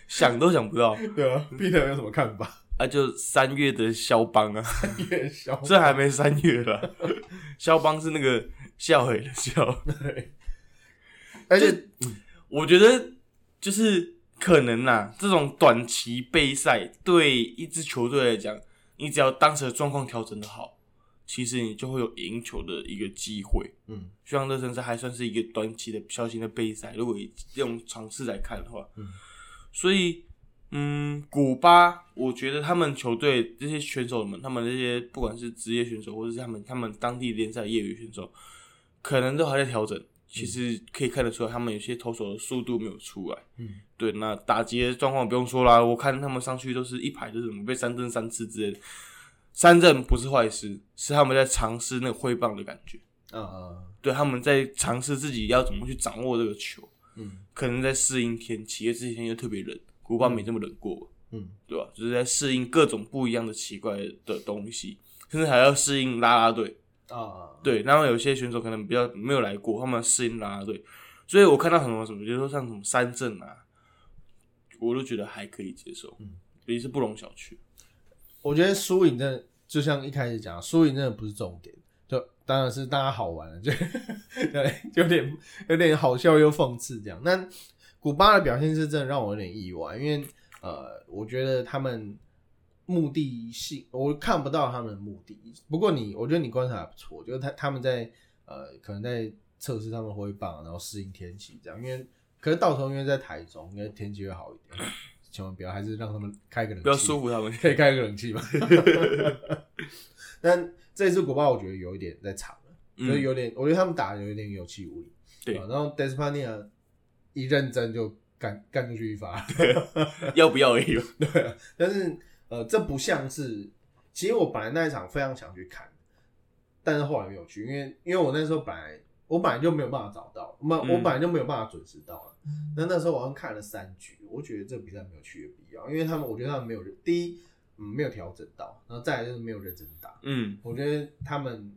想都想不到 对啊，Peter 有什么看法？啊！就三月的肖邦啊，三月肖，这还没三月了，肖邦是那个笑伟的笑。对，而且我觉得就是可能啦，这种短期备赛对一支球队来讲，你只要当时的状况调整的好，其实你就会有赢球的一个机会。嗯就像热身赛还算是一个短期的小型的备赛，如果以这种尝试来看的话，嗯，所以嗯，古巴，我觉得他们球队这些选手们，他们这些不管是职业选手，或者是他们他们当地联赛业余选手，可能都还在调整。其实可以看得出来，他们有些投手的速度没有出来。嗯，对，那打击的状况不用说啦，我看他们上去都是一排就是什么被三振三次之类的。三振不是坏事，是他们在尝试那个挥棒的感觉。啊啊对，他们在尝试自己要怎么去掌握这个球，嗯。可能在适应天气，因为这几天又特别冷，古巴没这么冷过，嗯。对吧？就是在适应各种不一样的奇怪的东西，甚至还要适应啦啦队。啊啊，对，然后有些选手可能比较没有来过，他们适应啦啦队，所以我看到很多什么，比如说像什么三振啊，我都觉得还可以接受，嗯，也是不容小觑。我觉得输赢真的就像一开始讲，输赢真的不是重点，就当然是大家好玩了，就 对，有点有点好笑又讽刺这样。那古巴的表现是真的让我有点意外，因为呃，我觉得他们目的性我看不到他们的目的。不过你，我觉得你观察还不错，就是他他们在呃可能在测试他们挥棒，然后适应天气这样，因为可是到时候因为在台中，应该天气会好一点，千万不要还是让他们开个冷气，不要舒服他们，可以开个冷气吗？但这次古巴我觉得有一点在场了，嗯就是有点，我觉得他们打的有点有气无力。对啊然后 Despania 一认真就干干出去一发，要不要而已。对啊。但是呃，这不像是，其实我本来那一场非常想去看，但是后来没有去，因为因为我那时候本来我本来就没有办法找到，我嗯我本来就没有办法准时到了。那那时候我好像看了三局，我觉得这个比赛没有去的必要，因为他们我觉得他们没有第一嗯没有调整到，然后再来就是没有认真打。嗯，我觉得他们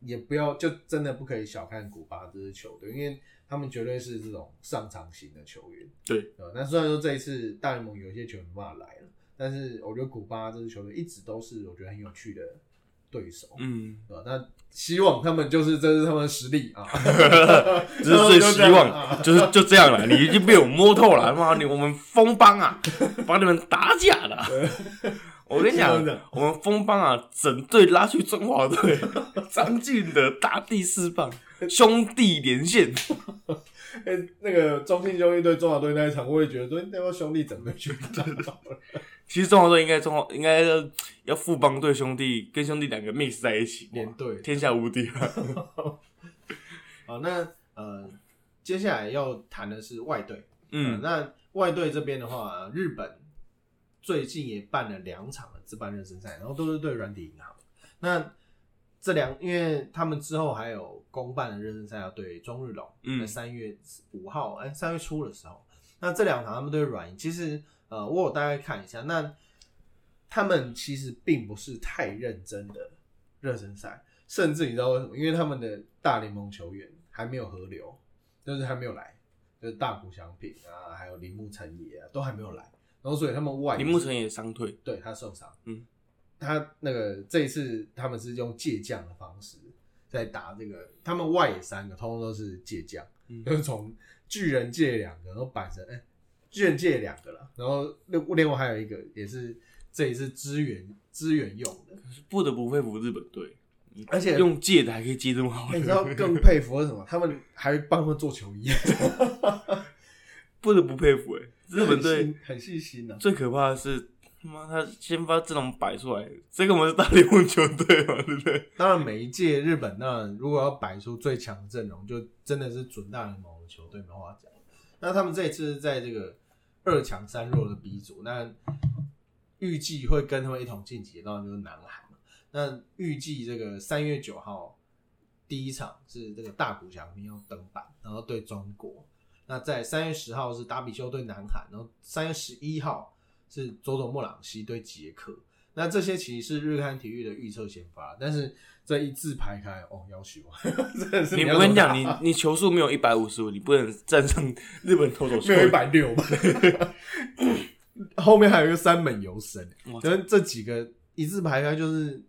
也不要就真的不可以小看古巴这支球队，因为他们绝对是这种上场型的球员。对，呃，那虽然说这一次大联盟有一些球员没办法来了，但是我觉得古巴这支球队一直都是我觉得很有趣的对手。嗯，对吧？那希望他们就是这是他们的实力啊，这是最希望，啊就是就这样了。你已经被我摸透了，妈你我们封帮啊，把你们打假了。我跟你讲我们封帮啊，整队拉去中华队，张俊的大第四棒，兄弟连线。哎那个中信兄弟对中华队那一场，我也觉得说，那帮兄弟整队去打到了。其实中华队应该中华应该要要富邦队兄弟跟兄弟两个 mix 在一起，连队天下无敌啊！好，那呃，接下来要谈的是外队。嗯，那外队这边的话，日本最近也办了两场的自办热身赛，然后都是对软体银行。那这两，因为他们之后还有公办的热身赛要对中日龙，嗯。在三月五号，哎，三月初的时候，那这两场他们对软银，其实呃，我有大概看一下，那他们其实并不是太认真的热身赛，甚至你知道为什么？因为他们的大联盟球员还没有合流，就是还没有来，就是大谷翔平啊，还有铃木成也啊，都还没有来，然后所以他们外铃木成也伤退，对他受伤，嗯，他那个这一次他们是用借将的方式在打这个，他们外野三个通通都是借将，嗯。就是从巨人借两个，然后摆成哎、巨人借两个了，然后另另外还有一个也是这一次支援支援用的，不得不佩服日本队，而且用借的还可以借这么好哎，你知道更佩服的是什么？他们还帮他们做球衣，不得不佩服哎、日本队很细心啊、最可怕的是，他妈他先把阵容摆出来，这个我们是大联盟球队嘛，对不对？当然，每一届日本那如果要摆出最强阵容，就真的是准大联盟的球队没话讲。那他们这一次在这个二强三弱的 B 组，那预计会跟他们一同晋级，当然就是南韩嘛。那预计这个三月九号第一场是这个大谷翔平要登板，然后对中国。那在三月十号是达比修对南韩，然后三月十一号是佐佐木朗希对杰克。那这些其实是日刊体育的预测先发，但是这一字排开，哦，要求 真的是你要我跟你讲，你你球速没有一百五十五，你不能战胜日本投手没有一百六吧？后面还有一个三本游神，哇就是这几个一字排开就是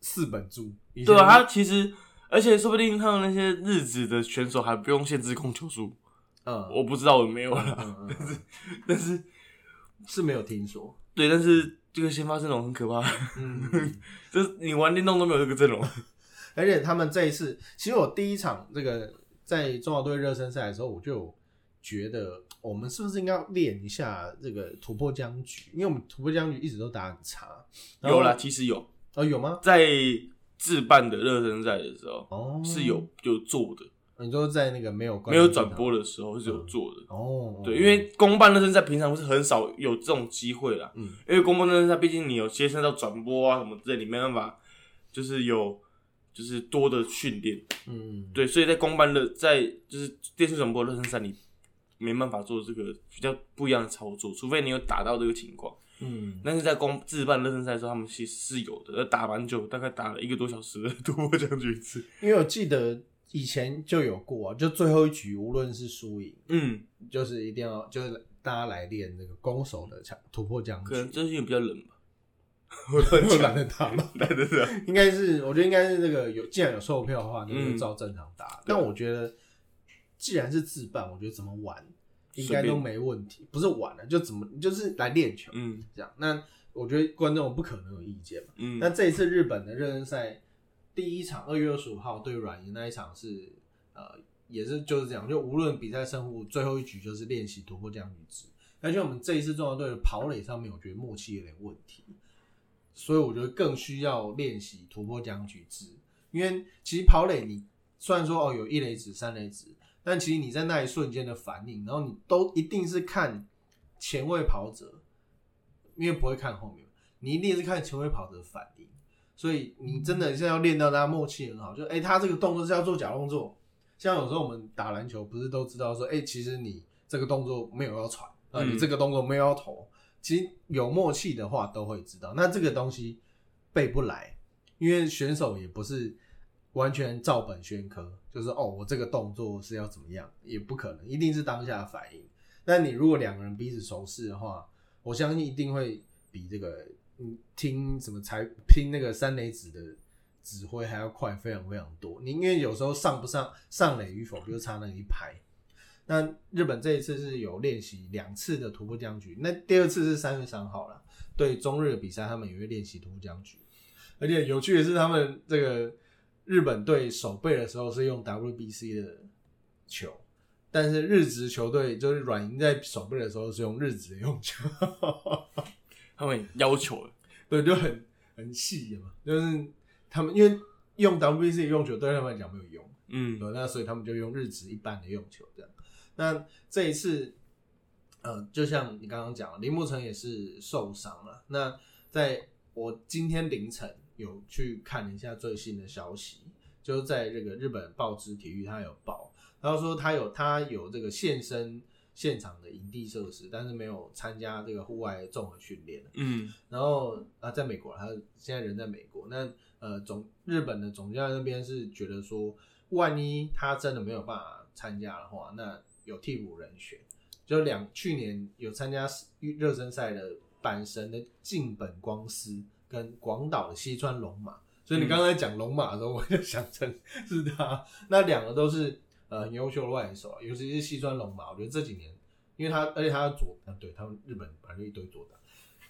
四本柱。对啊，他其实而且说不定他们那些日子的选手还不用限制控球数，嗯，我不知道我没有了，嗯嗯嗯 但是是没有听说。对，但是这个先发阵容很可怕，嗯，就是你玩电动都没有这个阵容。而且他们这一次，其实我第一场这个在中华队热身赛的时候，我就觉得我们是不是应该练一下这个突破僵局？因为我们突破僵局一直都打很差。有啦，其实有哦，有吗？在自办的热身赛的时候哦，是有有做的，你说在那个没有没有转播的时候是有做的。哦，对，因为公办热身赛平常是很少有这种机会啦。嗯因为公办热身赛毕竟你有接触到转播啊什么之类，你没办法就是有就是多的训练。嗯，对，所以在公办的在就是电视转播热身赛，你没办法做这个比较不一样的操作，除非你有打到这个情况。嗯，但是在公自办热身赛的时候，他们其实是有的，打蛮久，大概打了一个多小时的突破将军一次。因为我记得以前就有过啊，就最后一局无论是输赢，嗯，就是一定要就是大家来练那个攻守的强突破僵局。可能最近比较冷吧，我懒得打了。懒得打，应该是，我觉得应该是这个有，既然有售票的话，那就嗯照正常打。但我觉得，既然是自办，我觉得怎么玩应该都没问题。不是玩了，就怎么就是来练球嗯这样。那我觉得观众不可能有意见嘛。嗯，那这一次日本的热身赛第一场二月二十五号对软银那一场是呃也是就是这样，就无论比赛胜负，最后一局就是练习突破僵局值。而且我们这一次中国队的跑垒上面，我觉得默契有点问题，所以我觉得更需要练习突破僵局值。因为其实跑垒你虽然说哦有一垒指、三垒指，但其实你在那一瞬间的反应，然后你都一定是看前卫跑者，因为不会看后面，你一定是看前卫跑者的反应。所以你真的是要练到大家默契很好，就哎、他这个动作是要做假动作。像有时候我们打篮球不是都知道说，哎、其实你这个动作没有要传，啊、嗯你这个动作没有要投，其实有默契的话都会知道。那这个东西背不来，因为选手也不是完全照本宣科，就是哦，我这个动作是要怎么样，也不可能，一定是当下的反应。但你如果两个人彼此熟识的话，我相信一定会比这个嗯听什么才听那个三垒指的指挥还要快非常非常多。你因为有时候上不上上垒与否，就差那一拍。那日本这一次是有练习两次的突破僵局，那第二次是三月三号了，对中日的比赛他们也会练习突破僵局。而且有趣的是，他们这个日本队守备的时候是用 WBC 的球，但是日职球队就是软银在守备的时候是用日职的用球。他们要求的，对，就很很细的嘛，就是他们因为用 WBC 用球对他们来讲没有用，嗯。对，那所以他们就用日职一般的用球这样。那这一次，呃，就像你刚刚讲，林木成也是受伤了。那在我今天凌晨有去看了一下最新的消息，就是在这个日本报纸体育，他有报，然后说他有他有这个现身现场的营地设施，但是没有参加这个户外综合训练。嗯然后啊，在美国，他现在人在美国。那呃，总日本的总教练那边是觉得说，万一他真的没有办法参加的话，那有替补人选。就两去年有参加热身赛的阪神的近本光司跟广岛的西川龙马，所以你刚才讲龙马的时候，我就想成是他。那两个都是呃很优秀的外援手啊，尤其是西川龙马，我觉得这几年，因为他而且他的左，啊对他们日本本来就一堆左打。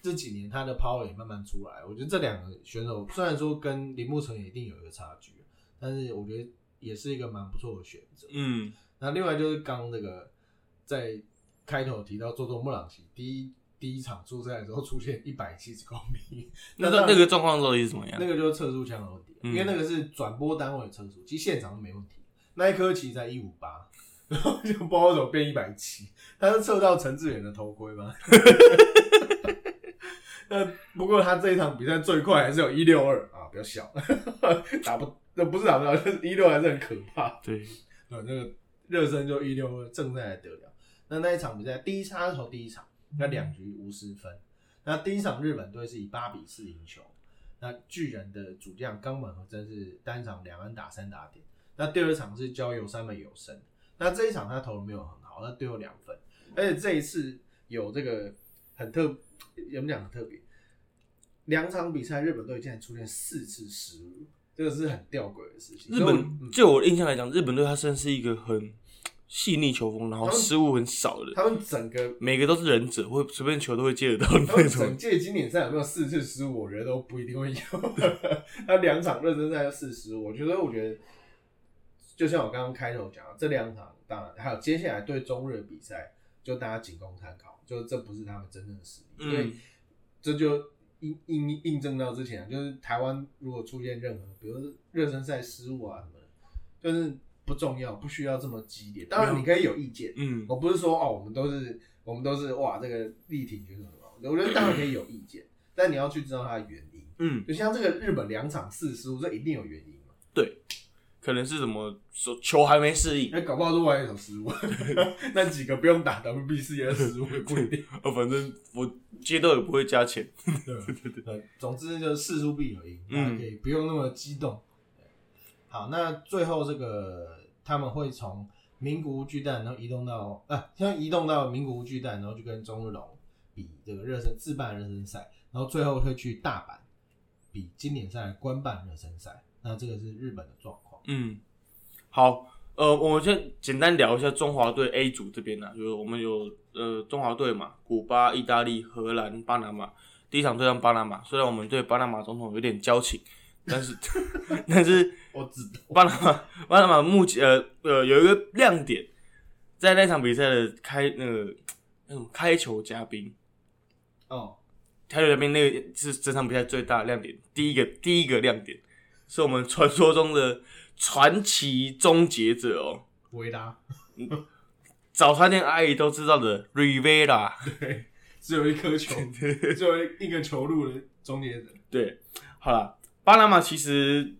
这几年他的 power 也慢慢出来，我觉得这两个选手虽然说跟铃木成也一定有一个差距，但是我觉得也是一个蛮不错的选择。嗯那另外就是刚那个在开头提到佐佐木朗希第一第一场出赛的时候出现一百七十公里，那个那个状况到底是怎么样？那个就是测速枪的问题，嗯因为那个是转播单位的测速，其实现场都没问题。那一颗其实在一五八，然后就不知道怎么变一百七，他是测到陈志远的头盔吗？那不过他这一场比赛最快还是有一六二啊，比较小，打不那不是打不到，就是一六还是很可怕。对，对，那个热身就一六二，正赛还得了。那那一场比赛第一他是投第一场，那两局无失分。那第一场日本队是以八比四赢球。那巨人的主将冈本和真是单场两安打三打点。那第二场是交由三本有生。那这一场他投的没有很好，他丢了两分。而且这一次有这个很特，有没有讲很特别？两场比赛日本队竟然出现四次失误，这个是很吊诡的事情。日本就我印象来讲，日本队他算是一个很细腻球风，然后失误很少的，他们整个每个都是忍者，会随便球都会接得到他那种们整。届经典赛有没有四次失误？我觉得都不一定会有。他两场热身赛就四失误，我觉得，我觉得，就像我刚刚开头讲的，这两场当然还有接下来对中日的比赛，就大家仅供参考，就这不是他们真正的实力，嗯所以这就印印印证到之前啊，就是台湾如果出现任何，比如说热身赛失误啊什么的，就是不重要，不需要这么激烈。当然你可以有意见，嗯我不是说哦，我们都是我们都是哇，这个力挺选手很好，我觉得当然可以有意见，但你要去知道它的原因。嗯，就像这个日本两场四失误，这一定有原因嘛？可能是什么手球还没适应，那搞不好是外援手失误，那几个不用打 WBC 的失误也不一定。呃，反正我接到也不会加钱。对对对对，总之就是事出必有因，嗯大家可以不用那么激动。好，那最后这个他们会从名古屋巨蛋，然后移动到啊，先移动到名古屋巨蛋，然后就跟中日龙比这个热身自办热身赛，然后最后会去大阪比经典赛官办热身赛。那这个是日本的状况。嗯，好，呃，我们先简单聊一下中华队 A 组这边呢、就是我们有呃中华队嘛，古巴、意大利、荷兰、巴拿马。第一场对上巴拿马，虽然我们对巴拿马总统有点交情，但是 但是我知道，巴拿马巴拿马目前呃呃有一个亮点，在那场比赛的开那个那种开球嘉宾，哦，开球嘉宾那个是这场比赛最大的亮点，第一个第一个亮点是我们传说中的传奇终结者哦，维拉，早餐店阿姨都知道的 Rivera。对，只有一颗球，只有一个球路的终结者。对，好了，巴拿马其实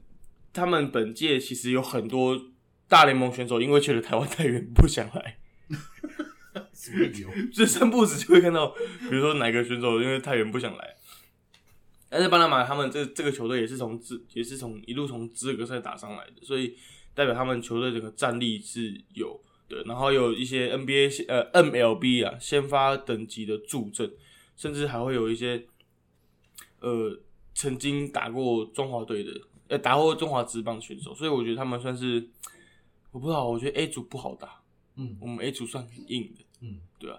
他们本届其实有很多大联盟选手，因为去了台湾太远不想来，什么理由？这三步子就会看到，比如说哪个选手因为太远不想来。但是巴拿马他们这这个球队也是从资也是从一路从资格赛打上来的，所以代表他们球队整个战力是有的，然后有一些 NBA 呃 MLB 啊先发等级的助阵，甚至还会有一些呃曾经打过中华队的呃打过中华职棒的选手，所以我觉得他们算是我不知道，我觉得 A 组不好打，嗯我们 A 组算很硬的。嗯，对啊，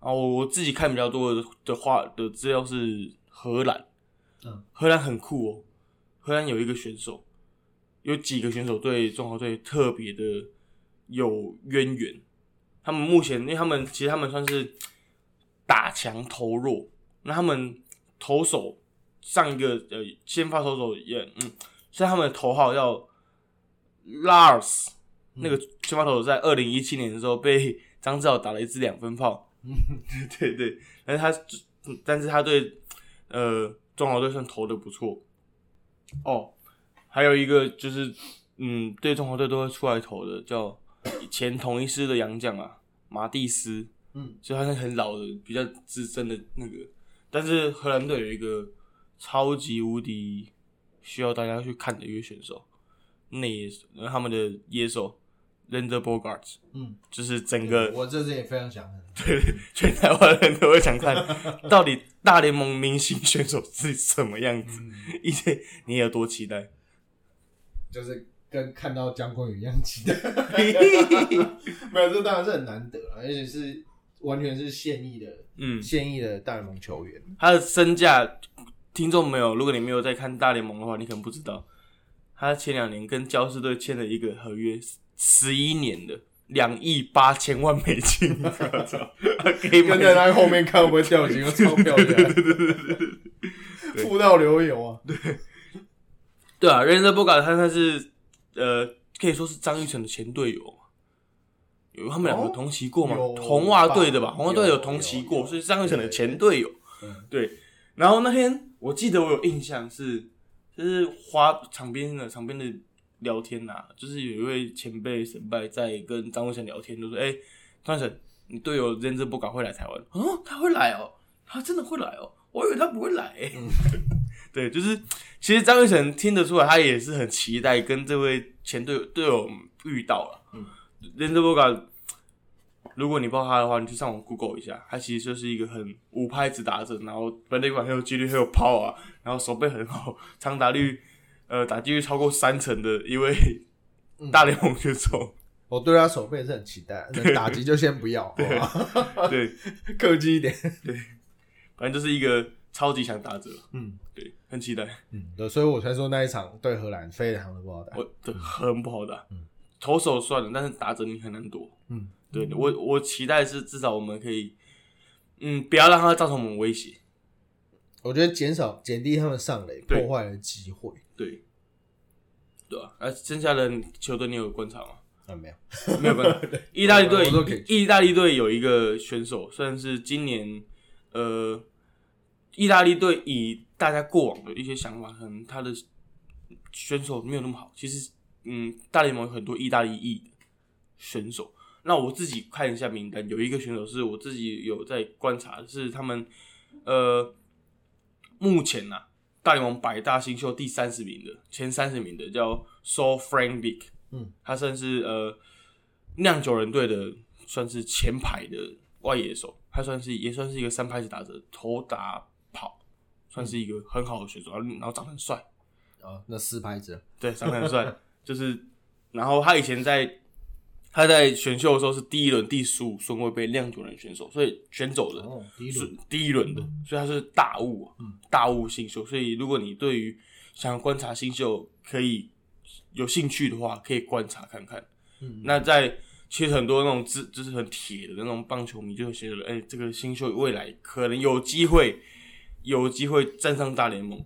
然后我自己看比较多的的话的资料是荷兰，嗯，荷兰很酷哦，荷兰有一个选手，有几个选手对中华队特别的有渊源，他们目前因为他们其实他们算是打强投弱，那他们投手上一个呃先发投手也嗯，像他们的头号叫 Lars，、那个先发投手在二零一七年的时候被张志豪打了一支两分炮，对对，但是他但是他对呃中华队算投的不错。哦，还有一个就是嗯对中华队都会出来投的叫前同一师的洋将啊马蒂斯，嗯，所以他是很老的比较资深的那个，但是荷兰队有一个超级无敌需要大家去看的一个选手，那也是他们的野手 l e n d e r Bogarts，嗯，就是整个我这次也非常想看。对全台湾人都会想看，到底大联盟明星选手是什么样子，一些你有多期待？就是跟看到姜昆宇一样期待。没有，这当然是很难得了，而且是完全是现役的，嗯，现役的大联盟球员。他的身价，听众没有，如果你没有在看大联盟的话，你可能不知道，他前两年跟教士队签了一个合约，十一年的，两亿八千万美金，我操，可以跟在他后面看会不会掉几个钞票下来，付到流油啊！对对啊 r a n d e r b o g a 他他是呃，可以说是张玉成的前队友嘛，有他们两个哦同期过嘛，有红袜队的吧，红袜队有有同期过，所以是张玉成的前队友。嗯对，然后那天我记得我有印象是，就是花场边的场边的聊天呐、就是有一位前辈神拜在跟张伟成聊天，就说：“哎、张伟成，你队友 e e b o g a 会来台湾？哦，他会来哦，他真的会来哦，我以为他不会来、欸。对，就是其实张玉成听得出来，他也是很期待跟这位前队友队友遇到了。嗯 z e n z e b o g a 如果你不知道他的话，你去上网 Google 一下，他其实就是一个很五拍子打者，然后本垒管很有纪律，很有抛啊，然后手背很好，长打率呃打击率超过三成的一位大联盟选手。我对他手背是很期待，那打击就先不要，好？对，客气一点。对反正就是一个超级强打者。嗯对，很期待。嗯，对，所以我才说那一场对荷兰非常的不好打。我对很不好打嗯，投手算了，但是打者你很难躲。嗯，对我我期待是至少我们可以，嗯，不要让他造成我们威胁。我觉得减少减低他们上垒破坏的机会。对，对啊、啊？剩下的球队你有观察吗？啊，没有。没有观察。意大利队意大利队有一个选手，算是今年呃，意大利队以大家过往的一些想法，可能他的选手没有那么好。其实，嗯，大联盟有很多意大利裔的选手。那我自己看一下名单，有一个选手是我自己有在观察，是他们呃目前啊、大联盟百大新秀第三十名的前三十名的叫 So Frank Vick，嗯，他算是呃酿酒人队的算是前排的外野手，他算是也算是一个三拍子打者，头打跑，算是一个很好的选手，然后然后长得很帅，啊，那四拍子，对，长得很帅，就是，然后他以前在他在选秀的时候是第一轮第十五顺位被酿酒人选手，所以选走的哦，第一是轮，第一轮的，所以他是大物、啊，嗯大物新秀。所以如果你对于想要观察新秀可以有兴趣的话，可以观察看看。嗯，那在其实很多那种资就是很铁的那种棒球迷就会觉得，哎、这个新秀未来可能有机会，有机会站上大联盟，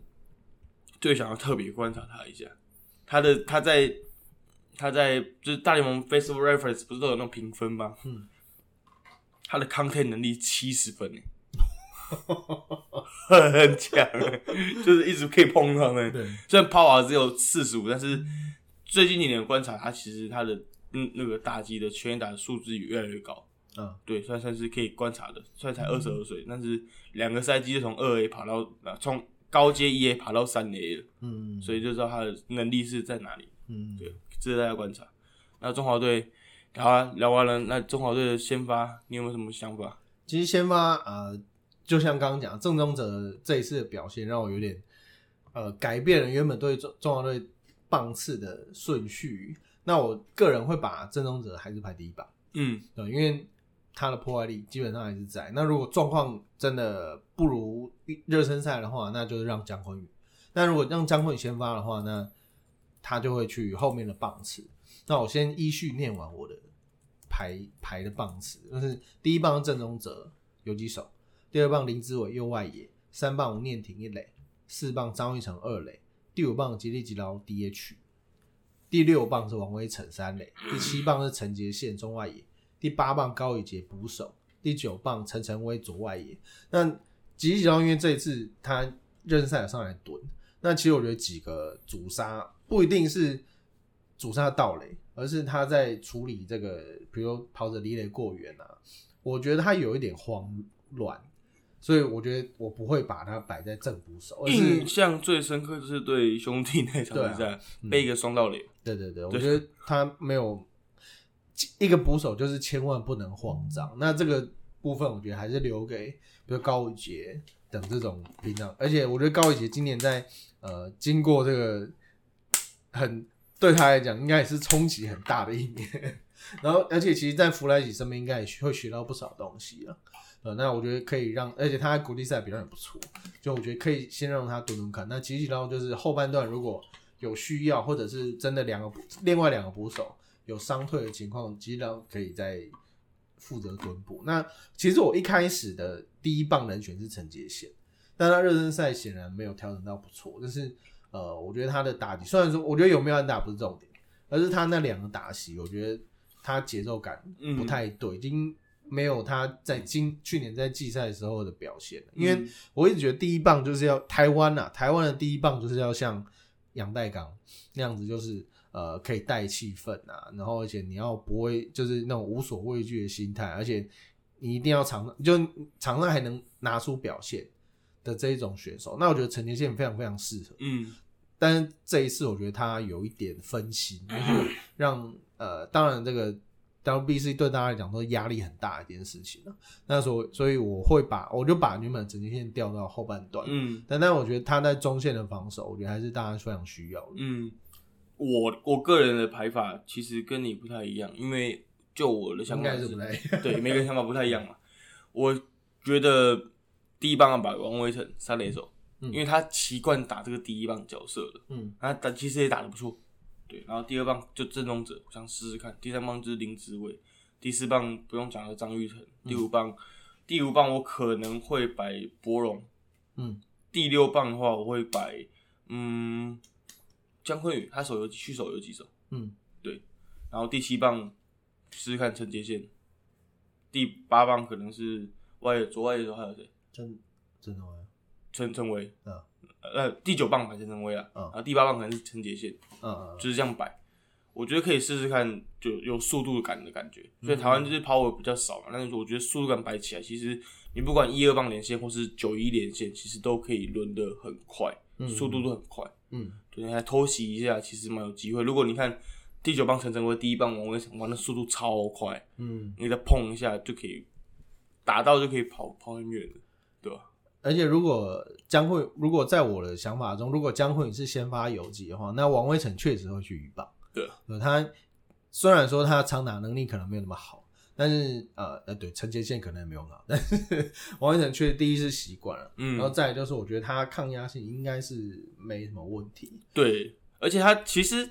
就想要特别观察他一下。他的他在他在就是大联盟 Facebook Reference 不是都有那种评分吗？嗯，他的 content 能力七十分呢，很强，就是一直可以碰他们。对，虽然 power 只有四十五，但是最近几年观察，他其实他的嗯那个打击的全垒打的数字也越来越高。嗯，对，算算是可以观察的。虽然才二十二岁，但是两个赛季就从二 A 爬到啊从高阶一 A 爬到三 A 了，嗯，所以就知道他的能力是在哪里，嗯，对值得大家观察。那中华队好啊，聊完了，那中华队的先发，你有没有什么想法？其实先发呃，就像刚刚讲，郑宗哲这一次的表现让我有点呃改变了原本对中中华队棒次的顺序。那我个人会把郑宗哲还是排第一吧，嗯对，因为他的破坏力基本上还是在。那如果状况真的不如热身赛的话，那就是让姜昆宇。那如果让姜昆宇先发的话，那他就会去后面的棒次。那我先依序念完我的排排的棒次，就是第一棒郑宗哲游击手，第二棒林志伟右外野，三棒吴念庭一垒，四棒张玉成二垒，第五棒吉利吉劳 DH，第六棒是王威成三垒，第七棒是陈杰宪中外野，第八棒高宇杰捕手，第九棒陈晨威左外野。那吉利吉劳因为这一次他热身赛上来蹲，那其实我觉得几个主杀不一定是主杀盗垒，而是他在处理这个，比如跑者离垒过远啊，我觉得他有一点慌乱。所以我觉得我不会把它摆在正捕手，而是印象最深刻就是对兄弟那场比赛背一个双盗垒。对对对，我觉得他没有一个捕手，就是千万不能慌张。那这个部分，我觉得还是留给比如高宇杰等这种平常。而且我觉得高宇杰今年在呃经过这个很对他来讲，应该也是冲击很大的一年。然后，而且其实，在弗莱奇身边应该也会学到不少东西了。呃，那我觉得可以让，而且他在国际赛表现也不错，就我觉得可以先让他蹲蹲看。那其实然后就是后半段如果有需要，或者是真的两个另外两个捕手有伤退的情况，其实然后可以再负责蹲捕。那其实我一开始的第一棒人选是陈杰贤，但他热身赛显然没有调整到不错。但是呃，我觉得他的打击虽然说我觉得有没有安打不是重点，而是他那两个打席，我觉得他节奏感不太对，已经。没有他在今去年在季赛时候的表现，因为我一直觉得第一棒就是要台湾啊，台湾的第一棒就是要像杨代刚那样子，就是呃可以带气氛啊，然后而且你要不会就是那种无所畏惧的心态，而且你一定要场上就场上还能拿出表现的这一种选手，那我觉得陈杰宪非常非常适合，嗯，但是这一次我觉得他有一点分心，就是 让呃当然这个。WBC 对大家来讲都是压力很大的一件事情了，那所所以我会把我就把原本整线调到后半段，嗯，但但我觉得他在中线的防守，我觉得还是大家非常需要的。嗯，我我个人的排法其实跟你不太一样，因为就我的想法是不太对，每个人想法不太一样嘛。我觉得第一棒要把王威成三垒手，因为他习惯打这个第一棒角色的，嗯，他打其实也打的不错。对，然后第二棒就郑宗者，我想试试看。第三棒就是林志伟，第四棒不用讲了，张玉成。第五棒，第五棒我可能会摆博荣，嗯。第六棒的话，我会摆嗯江坤宇，他手游去手游几手，嗯，对。然后第七棒试试看陈杰宪，第八棒可能是外左外野手还有谁？陈陈伟，陈陈伟，嗯。呃，第九棒排陈陈威啊，然后第八棒可能是陈杰宪，嗯，就是这样摆，我觉得可以试试看，就有速度感的感觉。所以台湾就是 power 比较少嘛，但是我觉得速度感摆起来，其实你不管一二棒连线或是九一连线，其实都可以轮的很快，速度都很快。嗯，对，还偷袭一下，其实蛮有机会。如果你看第九棒陈晨威，第一棒王威成，哇，那速度超快，嗯，你再碰一下就可以打到，就可以跑跑很远的？而且，如果江惠，如果在我的想法中，如果江惠是先发游击的话，那王威成确实会去预棒。对，他虽然说他长打能力可能没有那么好，但是呃呃，对，陈杰宪可能也没有好，但是 王威成确实第一是习惯了，嗯，然后再就是我觉得他抗压性应该是没什么问题。对，而且他其实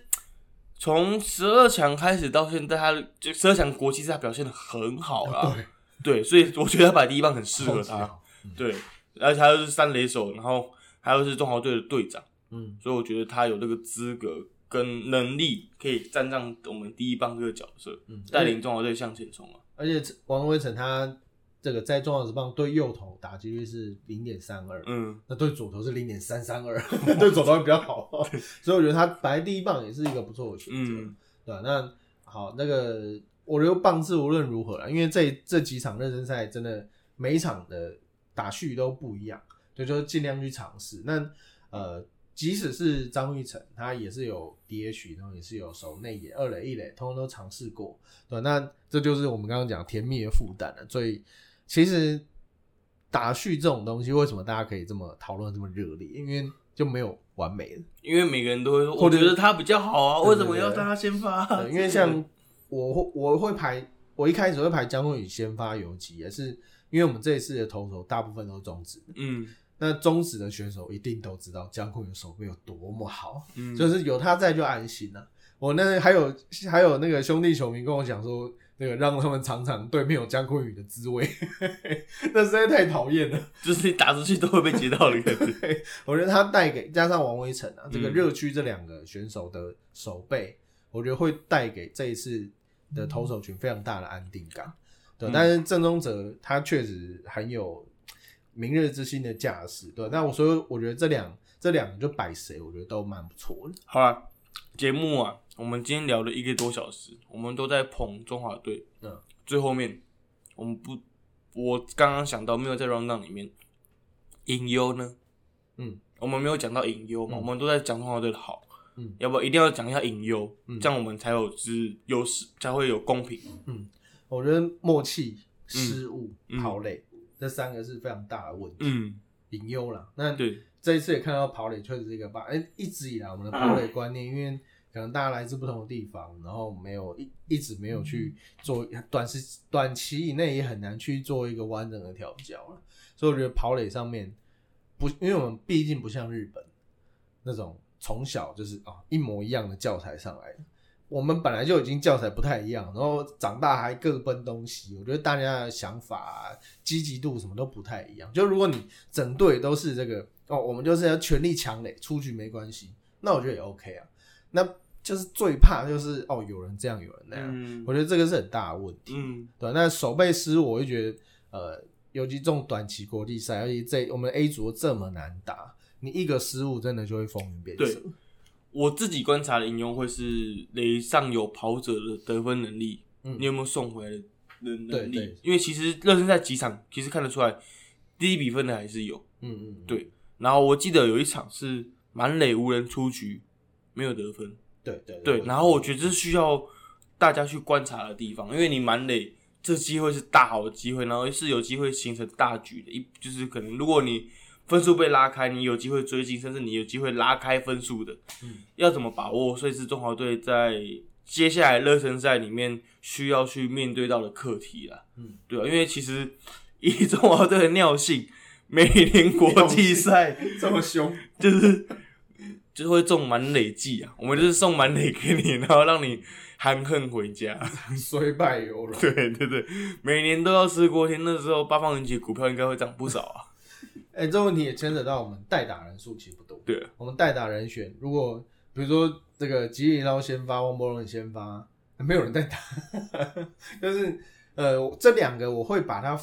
从十二强开始到现在，他就十二强国际赛表现的很好了。对，所以我觉得他摆第一棒很适合他。对。而且他又是三垒手，然后还又是中华队的队长，嗯，所以我觉得他有这个资格跟能力，可以站上我们第一棒这个角色，嗯，带领中华队向前冲啊。而且王威成他这个在中华职棒对右投打击率是零点三二，嗯，那对左投是零点三三二，对左投比较好，所以我觉得他摆第一棒也是一个不错的选择，对吧？那好，那个我觉得棒次无论如何了，因为这这几场热身赛真的每一场的。打序都不一样，所以就尽量去尝试。那呃，即使是张玉成，他也是有 DH，然后也是有守内野、二垒、一垒，通通都尝试过。对，那这就是我们刚刚讲甜蜜的负担了。所以其实打序这种东西，为什么大家可以这么讨论这么热烈？因为就没有完美的，因为每个人都会说，我觉得他比较好啊，为什么要他先发？因为 像我我会排，我一开始会排江坤宇先发游击，也是。因为我们这一次的投手大部分都是中职，嗯，那中职的选手一定都知道江坤宇手背有多么好，嗯，就是有他在就安心了。我那还有还有那个兄弟球迷跟我讲说，那个让他们尝尝对面有江坤宇的滋味，那实在太讨厌了。就是你打出去都会被接到的感觉。我觉得他带给加上王威成啊，这个嗯热区这两个选手的手背，我觉得会带给这一次的投手群非常大的安定感。对，嗯但是郑宗哲他确实很有明日之星的架势，对。那我所以我觉得这两这两个就摆谁，我觉得都蛮不错的。好了，节目啊，我们今天聊了一个多小时，我们都在捧中华队。嗯，最后面我们不，我刚刚想到没有在 round down 里面隐忧呢，嗯，我们没有讲到隐忧嘛，嗯我们都在讲中华队的好。嗯，要不要一定要讲一下隐忧，嗯这样我们才有就是优势，才会有公平。我觉得默契、失误、嗯跑垒、这三个是非常大的问题，嗯，隐忧了。那对，这一次也看到跑垒确实是一个 bug，哎、一直以来我们的跑垒观念，因为可能大家来自不同的地方，然后没有一一直没有去做短时短期以内也很难去做一个完整的调教了，所以我觉得跑垒上面不，因为我们毕竟不像日本那种从小就是啊一模一样的教材上来的。我们本来就已经教材不太一样，然后长大还各奔东西。我觉得大家的想法、啊、积极度什么都不太一样。就如果你整队都是这个哦，我们就是要全力强垒，出局没关系，那我觉得也 OK 啊。那就是最怕就是哦，有人这样，有人那样。嗯我觉得这个是很大的问题。嗯，对，那手背失误，我就觉得呃，尤其这种短期国际赛，而且这我们 A 组这么难打，你一个失误真的就会风云变色。我自己观察的引用会是雷上有跑者的得分能力，嗯你有没有送回来的能对力对？因为其实热身赛几场，其实看得出来，第一比分的还是有。嗯嗯，嗯对然后我记得有一场是满垒无人出局，没有得分。对对对，然后我觉得这是需要大家去观察的地方，因为你满垒这机会是大好的机会，然后是有机会形成大局的，一就是可能如果你分数被拉开，你有机会追进，甚至你有机会拉开分数的，嗯，要怎么把握？所以是中华队在接下来热身赛里面需要去面对到的课题啦。嗯，对啊，因为其实以中华队的尿性，每年国际赛 这么凶，就是就是会中满累计啊，我们就是送满累给你，然后让你含恨回家。衰败犹荣。对对对，每年都要吃锅贴，那时候八方云集股票应该会涨不少啊。哎、这问题也牵扯到我们代打人数其实不多。对，我们代打人选，如果比如说这个吉里捞先发，汪博龙先发，没有人代打，就是呃这两个我会把它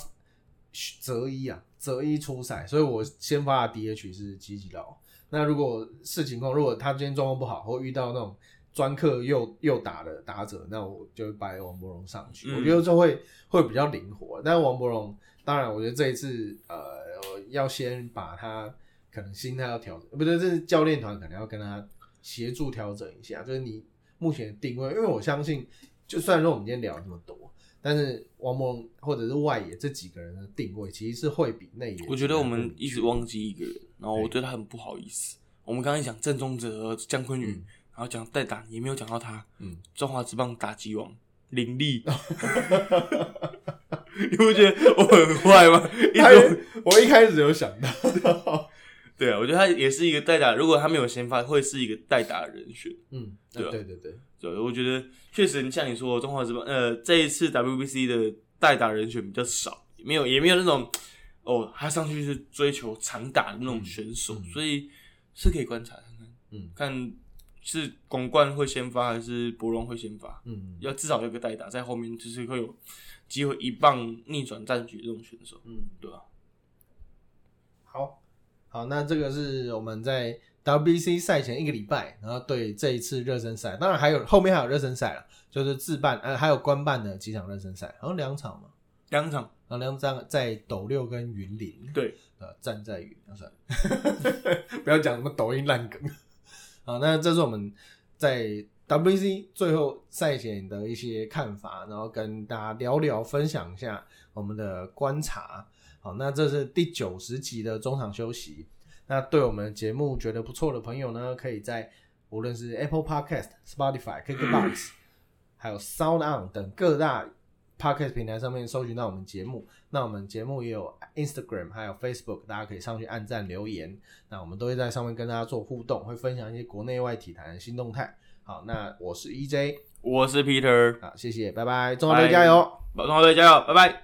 择一啊，择一出赛，所以我先发的 DH 是吉吉捞。那如果视情况，如果他今天状况不好，或遇到那种专克又又打的打者，那我就会摆王博荣上去。嗯我觉得这会会比较灵活。但王博荣，当然我觉得这一次呃要先把他可能心态要调整，不对，这是教练团可能要跟他协助调整一下，就是你目前的定位，因为我相信，就算说我们今天聊这么多，但是王博荣或者是外野这几个人的定位，其实是会比内野。我觉得我们一直忘记一个人，然后我对他很不好意思。我们刚才讲郑宗哲、姜坤宇，嗯然后讲代打，也没有讲到他。嗯，中华之棒打击王林立，你不觉得我很坏吗？一他直我一开始有想到，对啊，我觉得他也是一个代打，如果他没有先发，会是一个代打的人选。嗯，对啊。对对对，对，我觉得确实像你说的，中华之棒呃这一次 WBC 的代打人选比较少，没有也没有那种哦他上去是追求长打的那种选手，嗯嗯。所以是可以观察看看，嗯。看是拱冠会先发还是博龙会先发，嗯。要至少有个代打在后面，就是会有机会一棒逆转战局这种选手，嗯，对吧、好，好，那这个是我们在 WBC 赛前一个礼拜，然后对这一次热身赛，当然还有后面还有热身赛了，就是自办呃还有官办的几场热身赛，好像两场嘛，两场。然后两场在斗六跟云林，对，呃，站在云，不要讲什么抖音烂梗。好，那这是我们在 WBC 最后赛前的一些看法，然后跟大家聊聊，分享一下我们的观察。好，那这是第九十集的中场休息。那对我们节目觉得不错的朋友呢，可以在无论是 Apple Podcast、Spotify、KKBox，还有 Sound On 等各大 Podcast 平台上面搜寻到我们节目。那我们节目也有 Instagram 还有 Facebook，大家可以上去按赞留言。那我们都会在上面跟大家做互动，会分享一些国内外体坛的新动态。好，那我是 EJ，我是 Peter，好，谢谢，拜拜，中华队加油！中华队加油，拜拜。